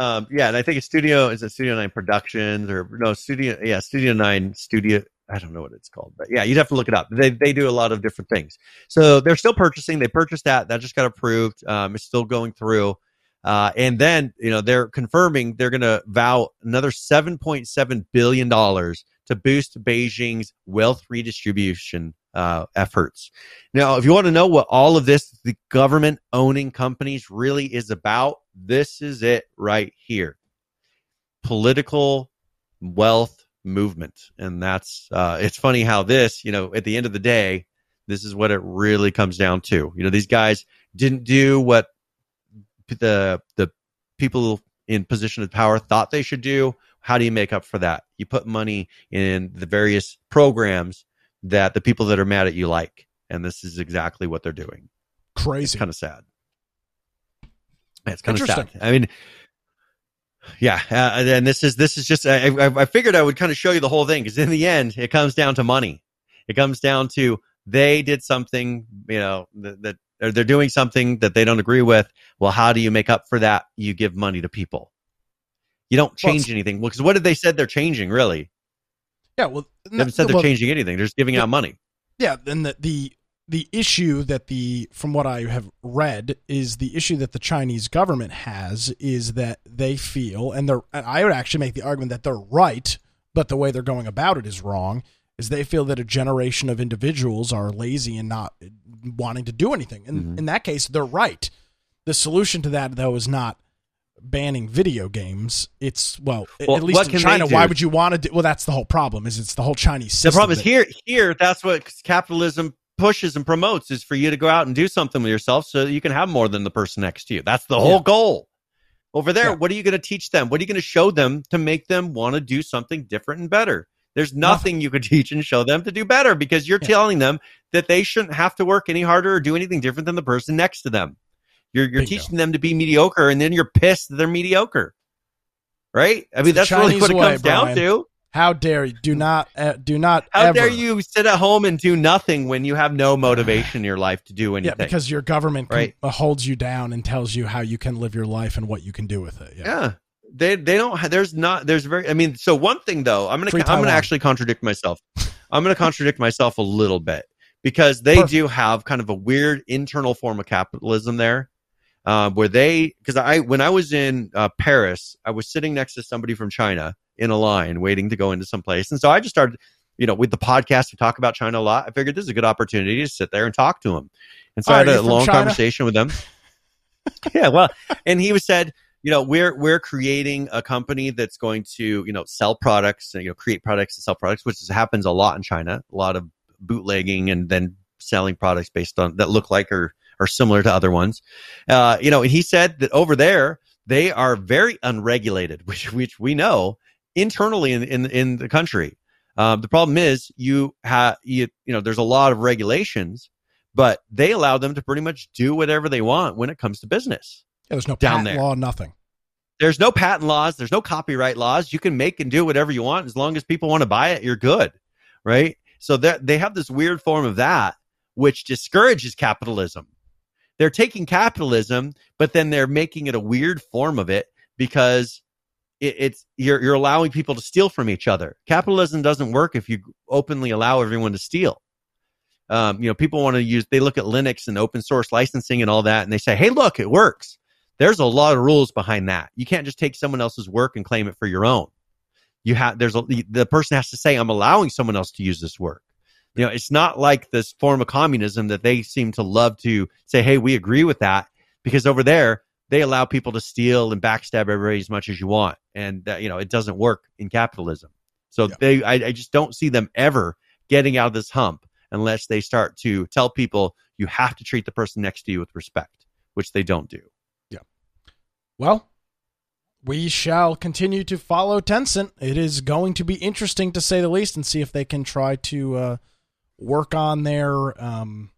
Um, yeah, and I think it's Studio is a Studio Nine Productions or no Studio yeah Studio Nine Studio I don't know what it's called, but yeah, you'd have to look it up. They they do a lot of different things. So they're still purchasing. They purchased that. That just got approved. Um, it's still going through. Uh, and then you know they're confirming they're going to vow another seven point seven billion dollars to boost Beijing's wealth redistribution uh, efforts. Now, if you want to know what all of this, the government owning companies really is about, this is it right here. Political wealth movement. And that's, uh, it's funny how this, you know, at the end of the day, this is what it really comes down to. You know, these guys didn't do what the, the people in position of power thought they should do. How do you make up for that? You put money in the various programs that the people that are mad at you like. And this is exactly what they're doing. Crazy. kind of sad. It's kind of sad. I mean, yeah, uh, and this is this is just I, I figured I would kind of show you the whole thing because in the end it comes down to money. It comes down to they did something, you know, that, that or they're doing something that they don't agree with. Well, how do you make up for that? You give money to people. You don't change well, anything. Well, because what did they said they're changing really? Yeah, well, they haven't said they're well, changing anything. They're just giving out money. Yeah, and the, the the issue that the from what I have read is the issue that the Chinese government has is that they feel and they're and I would actually make the argument that they're right, but the way they're going about it is wrong. Is they feel that a generation of individuals are lazy and not wanting to do anything. And mm-hmm. in that case, they're right. The solution to that, though, is not banning video games. It's well, well at least in China. Why would you want to do? Well, that's the whole problem. Is it's the whole Chinese system. The problem is here. Here, that's what capitalism pushes and promotes is for you to go out and do something with yourself so you can have more than the person next to you. That's the whole yeah. goal. Over there, yeah. what are you going to teach them? What are you going to show them to make them want to do something different and better? There's nothing, you could teach and show them to do better because you're yeah. telling them that they shouldn't have to work any harder or do anything different than the person next to them. You're you're teaching them to be mediocre, and then you're pissed that they're mediocre, right? I mean, that's really what it comes down to. How dare you? Do not, uh, do not. How ever. dare you sit at home and do nothing when you have no motivation in your life to do anything? Yeah, because your government right? can, uh, holds you down and tells you how you can live your life and what you can do with it. Yeah. yeah. They they don't. There's not. There's very. I mean, so one thing though, I'm gonna Free I'm gonna actually contradict myself. I'm gonna contradict myself a little bit because they Perfect. do have kind of a weird internal form of capitalism there uh, where they because I when I was in uh, Paris, I was sitting next to somebody from China in a line waiting to go into some place, and so I just started, you know, with the podcast we talk about China a lot. I figured this is a good opportunity to sit there and talk to him, and so I had a long China? conversation with them. yeah, well, and he was said, you know, we're we're creating a company that's going to you know sell products, and, you know, create products and sell products, which happens a lot in China, a lot of bootlegging and then selling products based on that look like or are similar to other ones. Uh, you know, and he said that over there they are very unregulated, which which we know internally in in, in the country. Um, the problem is you have you you know there's a lot of regulations, but they allow them to pretty much do whatever they want when it comes to business. Yeah, there's no down there. law, nothing. There's no patent laws. There's no copyright laws. You can make and do whatever you want as long as people want to buy it. You're good, right? So they have this weird form of that, which discourages capitalism they're taking capitalism, but then they're making it a weird form of it because it, it's you're you're allowing people to steal from each other. Capitalism doesn't work if you openly allow everyone to steal. Um, you know, people want to use they look at Linux and open source licensing and all that, and they say, "Hey, look, it works." There's a lot of rules behind that. You can't just take someone else's work and claim it for your own. You have there's a the person has to say, "I'm allowing someone else to use this work." You know, it's not like this form of communism that they seem to love to say, hey, we agree with that, because over there, they allow people to steal and backstab everybody as much as you want. And, uh, you know, it doesn't work in capitalism. So yeah. they, I, I just don't see them ever getting out of this hump unless they start to tell people you have to treat the person next to you with respect, which they don't do. Well, we shall continue to follow Tencent. It is going to be interesting to say the least and see if they can try to uh, work on their um,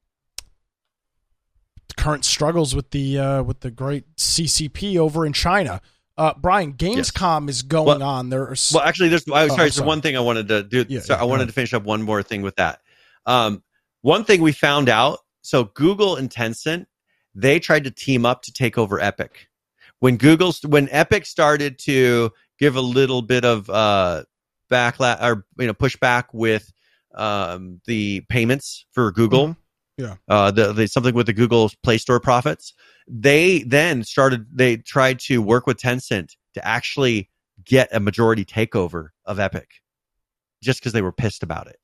current struggles with the uh, with the great CCP over in China. Uh, Brian, Gamescom yes. is going well, on. There's well, actually, there's. I was oh, sorry. So one thing I wanted to do. Yeah, so yeah, I wanted to finish up one more thing with that. Um, one thing we found out. So Google and Tencent, they tried to team up to take over Epic. When Google, when Epic started to give a little bit of uh, backlash or you know pushback with um, the payments for Google. Mm-hmm. Yeah. Uh, the, the something with the Google Play Store profits. They then started. They tried to work with Tencent to actually get a majority takeover of Epic, just because they were pissed about it.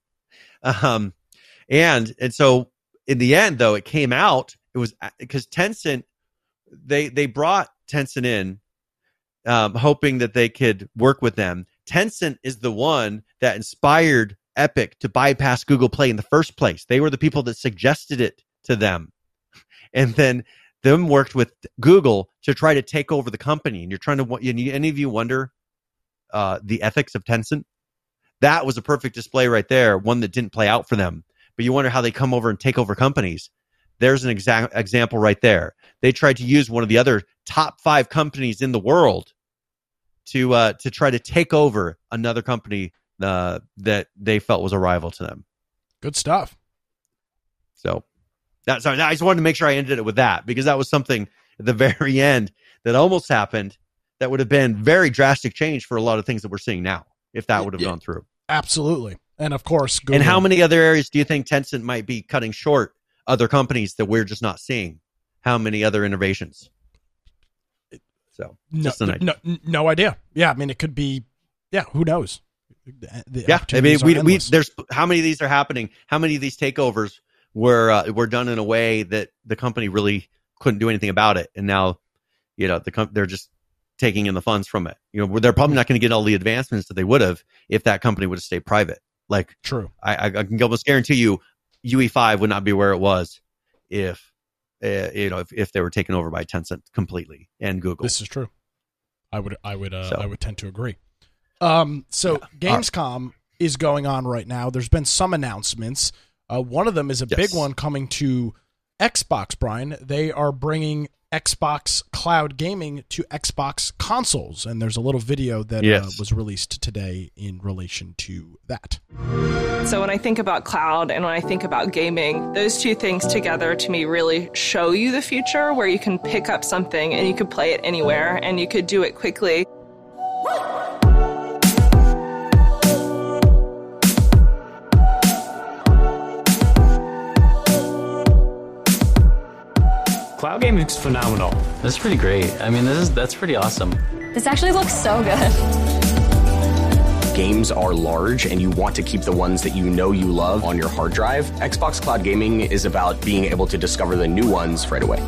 Um, And and so in the end, though, it came out. It was because Tencent they they brought Tencent in, um, hoping that they could work with them. Tencent is the one that inspired Epic to bypass Google Play in the first place. They were the people that suggested it to them, and then them worked with Google to try to take over the company. And you're trying to any of you wonder uh, the ethics of Tencent? That was a perfect display right there. One that didn't play out for them, but you wonder how they come over and take over companies. There's an exact example right there. They tried to use one of the other top five companies in the world to uh, to try to take over another company uh, that they felt was a rival to them. Good stuff. So that sorry, I just wanted to make sure I ended it with that because that was something at the very end that almost happened that would have been very drastic change for a lot of things that we're seeing now if that would have yeah, gone through. Absolutely. And of course, Google. and how many other areas do you think Tencent might be cutting short other companies that we're just not seeing? How many other innovations? So, no, no, no idea. Yeah, I mean, it could be. Yeah, who knows? The yeah, I mean, we, we there's how many of these are happening? How many of these takeovers were uh, were done in a way that the company really couldn't do anything about it, and now, you know, the com- they're just taking in the funds from it. You know, they're probably not going to get all the advancements that they would have if that company would have stayed private. Like, true. I, I can almost guarantee you, UE5 would not be where it was if, uh, you know, if, if they were taken over by Tencent completely and Google. This is true. I would, I would, uh, so. I would tend to agree. Um, so yeah. Gamescom right. is going on right now. There's been some announcements. Uh, one of them is a yes. big one coming to Xbox. Brian, they are bringing Xbox Cloud Gaming to Xbox consoles. And there's a little video that uh, yes. uh, was released today in relation to that. So, when I think about cloud and when I think about gaming, those two things together to me really show you the future where you can pick up something and you could play it anywhere and you could do it quickly. Cloud gaming is phenomenal. This is pretty great. I mean, this is that's pretty awesome. This actually looks so good. Games are large and you want to keep the ones that you know you love on your hard drive. Xbox Cloud Gaming is about being able to discover the new ones right away.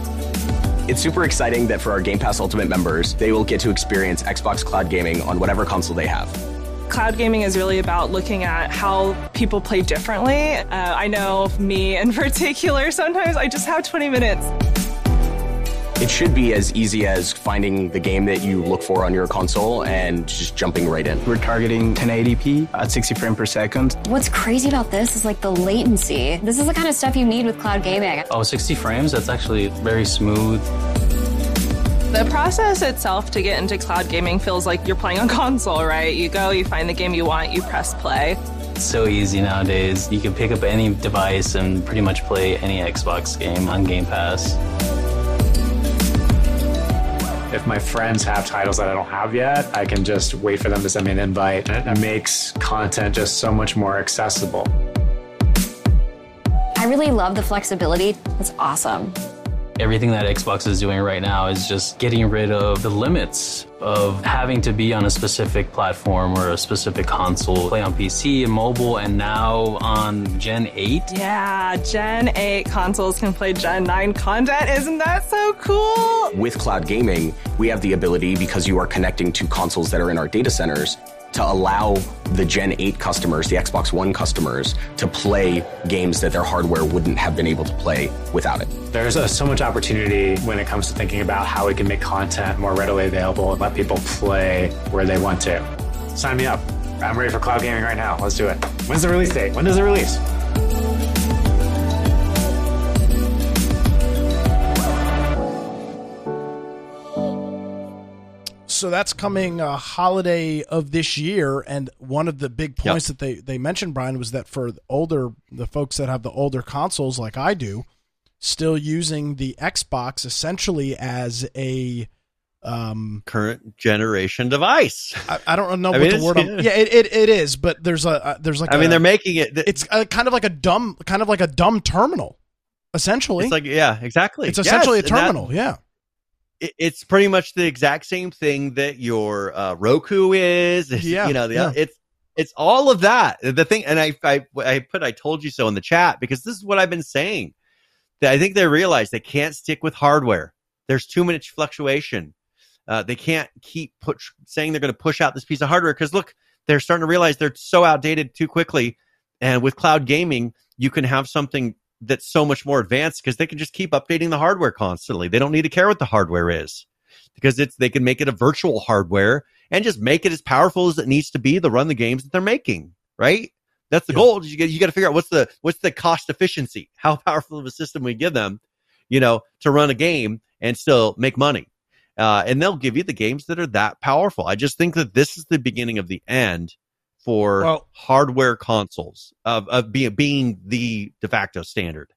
It's super exciting that for our Game Pass Ultimate members, they will get to experience Xbox Cloud Gaming on whatever console they have. Cloud gaming is really about looking at how people play differently. Uh, I know me in particular, sometimes I just have 20 minutes it should be as easy as finding the game that you look for on your console and just jumping right in. We're targeting 1080p at 60 frames per second. What's crazy about this is like the latency. This is the kind of stuff you need with cloud gaming. Oh, 60 frames? That's actually very smooth. The process itself to get into cloud gaming feels like you're playing on console, right? You go, you find the game you want, you press play. It's so easy nowadays. You can pick up any device and pretty much play any Xbox game on Game Pass if my friends have titles that I don't have yet, I can just wait for them to send me an invite. It makes content just so much more accessible. I really love the flexibility. It's awesome. Everything that Xbox is doing right now is just getting rid of the limits of having to be on a specific platform or a specific console, play on PC and mobile, and now on Gen 8. Yeah, Gen 8 consoles can play Gen 9 content. Isn't that so cool? With cloud gaming, we have the ability, because you are connecting to consoles that are in our data centers, to allow the Gen 8 customers, the Xbox One customers, to play games that their hardware wouldn't have been able to play without it. There's so much opportunity when it comes to thinking about how we can make content more readily available and let people play where they want to. Sign me up. I'm ready for cloud gaming right now. Let's do it. When's the release date? When does it release? So that's coming a uh, holiday of this year, and one of the big points yep. that they they mentioned, Brian, was that for older the folks that have the older consoles like I do, still using the Xbox essentially as a um, current generation device. I, I don't know I what mean, the word. I'm, yeah, it, it, it is, but there's a uh, there's like. I a, mean, they're making it. Th- it's a, kind of like a dumb, kind of like a dumb terminal, essentially. It's like yeah, exactly. It's essentially yes, a terminal. That, yeah it's pretty much the exact same thing that your uh, Roku is. It's, yeah, you know, the, yeah. it's It's all of that. The thing, and I, I, I put, I told you so in the chat because this is what I've been saying. That I think they realize they can't stick with hardware. There's too much fluctuation. Uh, they can't keep push, saying they're going to push out this piece of hardware because look, they're starting to realize they're so outdated too quickly. And with cloud gaming, you can have something that's so much more advanced because they can just keep updating the hardware constantly. They don't need to care what the hardware is because it's they can make it a virtual hardware and just make it as powerful as it needs to be to run the games that they're making. Right? That's the Yeah. goal. You get you got to figure out what's the what's the cost efficiency, how powerful of a system we give them, you know, to run a game and still make money. Uh, and they'll give you the games that are that powerful. I just think that this is the beginning of the end for Well- hardware consoles of, of being being the de facto standard.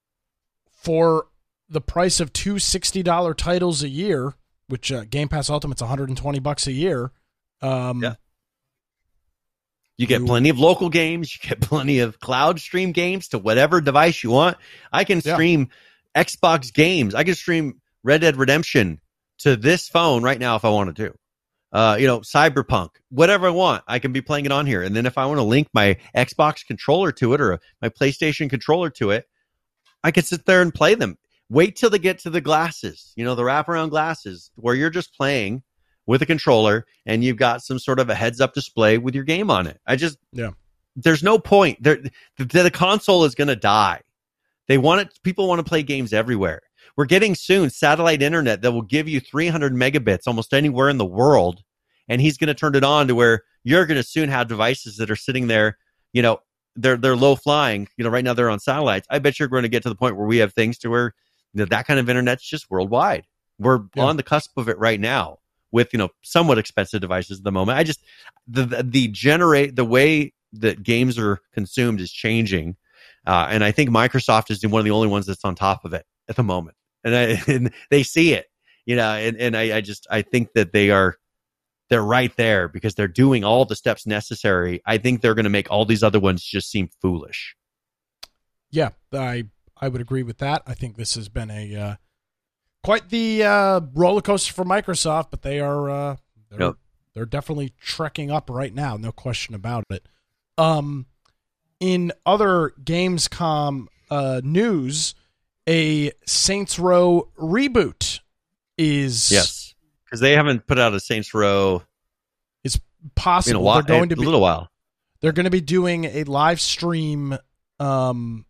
For the price of two $60 titles a year, which uh, Game Pass Ultimate's 120 bucks a year. Um, Yeah. You get You- plenty of local games. You get plenty of cloud stream games to whatever device you want. I can Yeah. stream Xbox games. I can stream Red Dead Redemption to this phone right now if I wanted to. Uh, you know, Cyberpunk, whatever I want, I can be playing it on here. And then if I want to link my Xbox controller to it or my PlayStation controller to it, I can sit there and play them. Wait till they get to the glasses, you know, the wraparound glasses where you're just playing with a controller and you've got some sort of a heads up display with your game on it. I just, Yeah. there's no point. There, the, the console is going to die. They want it, people want to play games everywhere. We're getting soon satellite internet that will give you 300 megabits almost anywhere in the world. And he's going to turn it on to where you're going to soon have devices that are sitting there, you know, they're, they're low flying. You know, right now they're on satellites. I bet you're going to get to the point where we have things to where you know, that kind of internet's just worldwide. We're Yeah. on the cusp of it right now with, you know, somewhat expensive devices at the moment. I just, the, the, the generate, the way that games are consumed is changing. Uh, and I think Microsoft is one of the only ones that's on top of it at the moment. And, I, and they see it, you know, and, and I, I just, I think that they are, they're right there because they're doing all the steps necessary. I think they're going to make all these other ones just seem foolish. yeah, I I would agree with that. I think this has been a uh, quite the uh, roller coaster for Microsoft, but they are uh, they're, they're definitely trekking up right now, no question about it. Um, in other Gamescom uh, news, a Saints Row reboot is Yes. Because they haven't put out a Saints Row a possible. while, They're going to be a little while. they're going to be doing a live stream um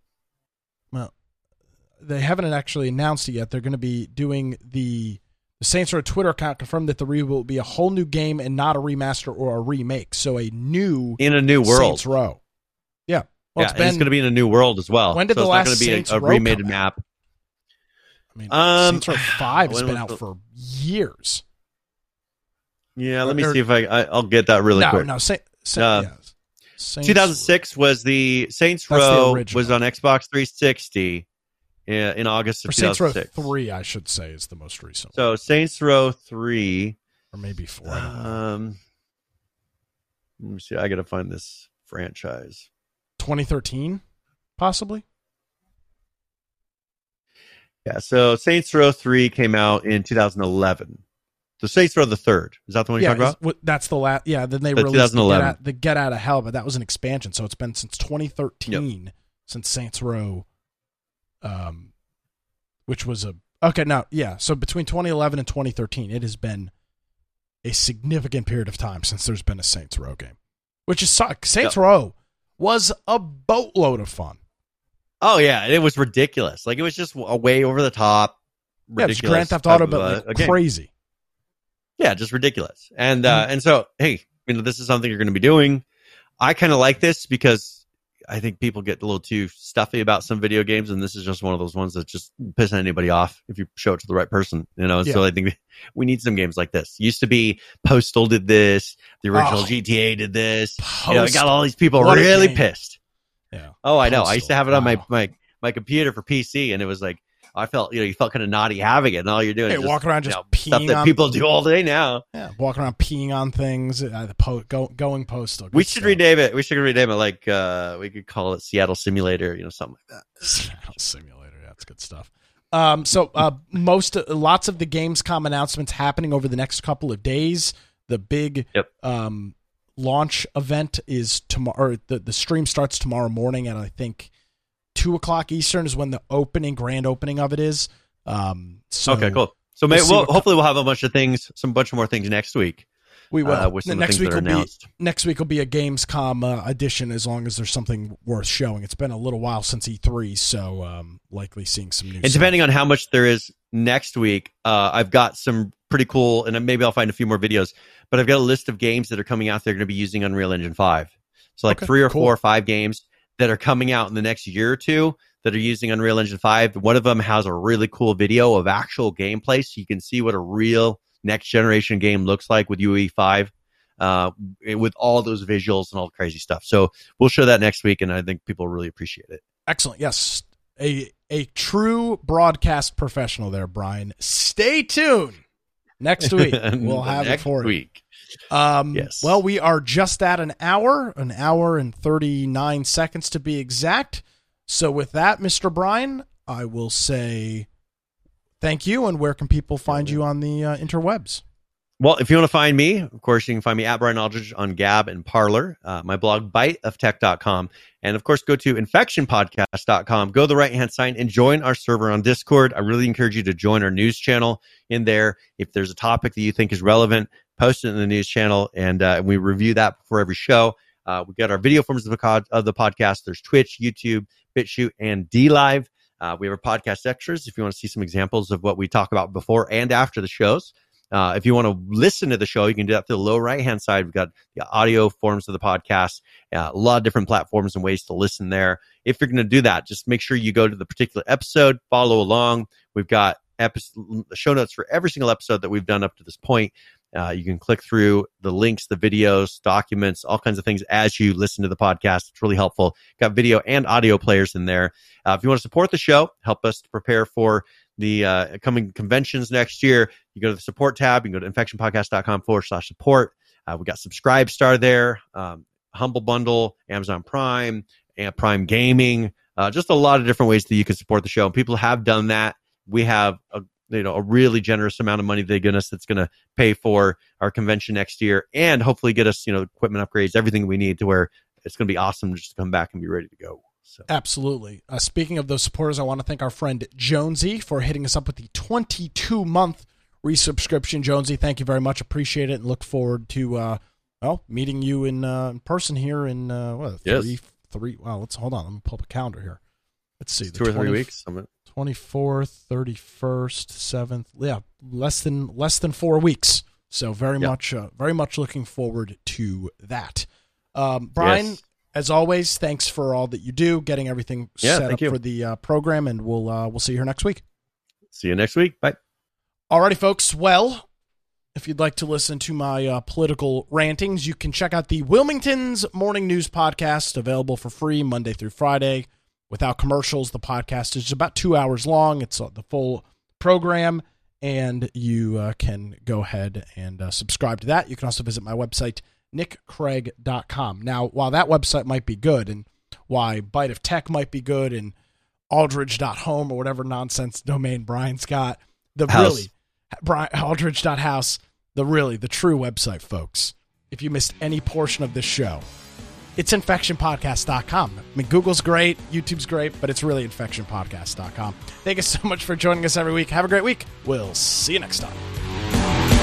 well they haven't actually announced it yet they're going to be doing the the Saints Row Twitter account confirmed that the reboot will be a whole new game and not a remaster or a remake so a new In a new world. Saints Row yeah well yeah, it's it's going to be in a new world as well. When did so the it's last not going to be Saints a, a remade map. I mean um, Saints Row 5 has been out the- for years Yeah, let me Or- see if I, I I'll get that really no quick. no Sa- Sa- Uh, yeah. Saints 2006 was the Saints That's the Row was on Xbox 360 in, in August or of Saints Row 2006. 3 I should say is the most recent So Saints Row 3 or maybe 4 I don't know. um let me see I got to find this franchise. 2013 possibly Yeah, so Saints Row 3 came out in 2011. So Saints Row the 3rd. Is that the one you're talking about? that's the last. Yeah, then they The released the get, 2011. out, the Get Out of Hell, but that was an expansion, so it's been since 2013 since Saints Row, um, which was a okay. Now, yeah, so between 2011 and 2013, it has been a significant period of time since there's been a Saints Row game, which is suck. Saints Yep. Row was a boatload of fun. Oh yeah, it was ridiculous. Like it was just a way over the top. Yeah, it's Grand Theft Auto, but of, uh, like game. crazy. Yeah, just ridiculous. And uh, Mm-hmm. and so hey, you know, this is something you're going to be doing. I kind of like this because I think people get a little too stuffy about some video games, and this is just one of those ones that just piss anybody off if you show it to the right person. You know, and so I think we need some games like this. Used to be Postal did this, the original Oh. GTA did this. You know, it got all these people What really pissed. Yeah. Oh, I know. I used to have it on my Wow. my my computer for PC, and it was like I felt you know you felt kind of naughty having it, and all you're doing Hey, is walking around you just know, stuff peeing that on- people do all day now. Yeah, walking around peeing on things. Uh, the po- go, going postal. We should stuff. rename it. We should rename it like uh we could call it Seattle Simulator, you know, something like that. Seattle Simulator. That's good stuff. Um, so uh, most, lots of the Gamescom announcements happening over the next couple of days. The big Yep. um, launch event is tomorrow. The the stream starts tomorrow morning at I think two o'clock Eastern is when the opening grand opening of it is. Um, so okay, cool. So we'll maybe we'll, hopefully we'll have a bunch of things, some bunch more things next week. We will. uh, next week will be announced. next week will be a Gamescom uh, edition as long as there's something worth showing. It's been a little while since E3, so um, likely seeing some new. And depending on how much there is next week, uh, I've got some pretty cool, and maybe I'll find a few more videos. But I've got a list of games that are coming out. They're going to be using Unreal Engine Five. So like Okay, three or cool. four or five games that are coming out in the next year or two that are using Unreal Engine Five. One of them has a really cool video of actual gameplay, so you can see what a real next generation game looks like with UE Five. Uh, with all those visuals and all the crazy stuff. So we'll show that next week, and I think people really appreciate it. Excellent. Yes, a a true broadcast professional there, Brian. Stay tuned. Next week we'll have it next for you. week. Um, Yes. Well, we are just at an hour, an hour and 39 seconds to be exact. So, with that, Mr. Brian, I will say thank you. And where can people find you on the uh, interwebs? Well, if you want to find me, of course, you can find me at Brian Aldridge on Gab and Parler, uh, my blog, biteoftech.com. And of course, go to infectionpodcast.com, go to the right hand side and join our server on Discord. I really encourage you to join our news channel in there. If there's a topic that you think is relevant, post it in the news channel and uh, we review that before every show. Uh, we got our video forms of the, of the podcast. There's Twitch, YouTube, BitChute, and DLive. Uh, we have our podcast extras if you want to see some examples of what we talk about before and after the shows. Uh, if you want to listen to the show, you can do that to the lower right hand side. We've got the audio forms of the podcast, uh, a lot of different platforms and ways to listen there. If you're going to do that, just make sure you go to the particular episode, follow along. We've got episode, show notes for every single episode that we've done up to this point. Uh, you can click through the links, the videos, documents, all kinds of things as you listen to the podcast. It's really helpful. Got video and audio players in there. Uh, if you want to support the show, help us to prepare for the uh, coming conventions next year, you go to the support tab. You can go to infectionpodcast.com forward slash support. Uh, we got SubscribeStar there, um, Humble Bundle, Amazon Prime, and Prime Gaming. Uh, just a lot of different ways that you can support the show. And people have done that. We have a you know a really generous amount of money they get us that's going to pay for our convention next year and hopefully get us you know equipment upgrades, everything we need to where it's going to be awesome just to come back and be ready to go. So Absolutely. Uh, speaking of those supporters, I want to thank our friend Jonesy for hitting us up with the 22 month resubscription. Jonesy, thank you very much. Appreciate it and look forward to uh, well meeting you in, uh, in person here in uh, what Yes. three three. Wow, let's hold on. Let me pull up a calendar here. Let's see. two or three weeks. I'm- 24th, 31st, 7th. Yeah, less than less than 4 weeks. So very Yeah. much uh, very much looking forward to that. Um, Brian, Yes. As always, thanks for all that you do, getting everything Yeah, set up you. for the uh, program and we'll uh, we'll see you here next week. See you next week. Bye. Alrighty, folks. Well, if you'd like to listen to my uh, political rantings, you can check out the Wilmington's Morning News podcast, available for free Monday through Friday without commercials. The podcast is about two hours long. It's uh, the full program, and you uh, can go ahead and uh, subscribe to that. You can also visit my website, nickcraig.com. Now, while that website might be good, and why Bite of Tech might be good, and aldridge.home or whatever nonsense domain Brian's got, the House. really Brian Aldridge.house, the really the true website, folks. If you missed any portion of this show, it's infectionpodcast.com. I mean, Google's great, YouTube's great, but it's really infectionpodcast.com. Thank you so much for joining us every week. Have a great week. We'll see you next time.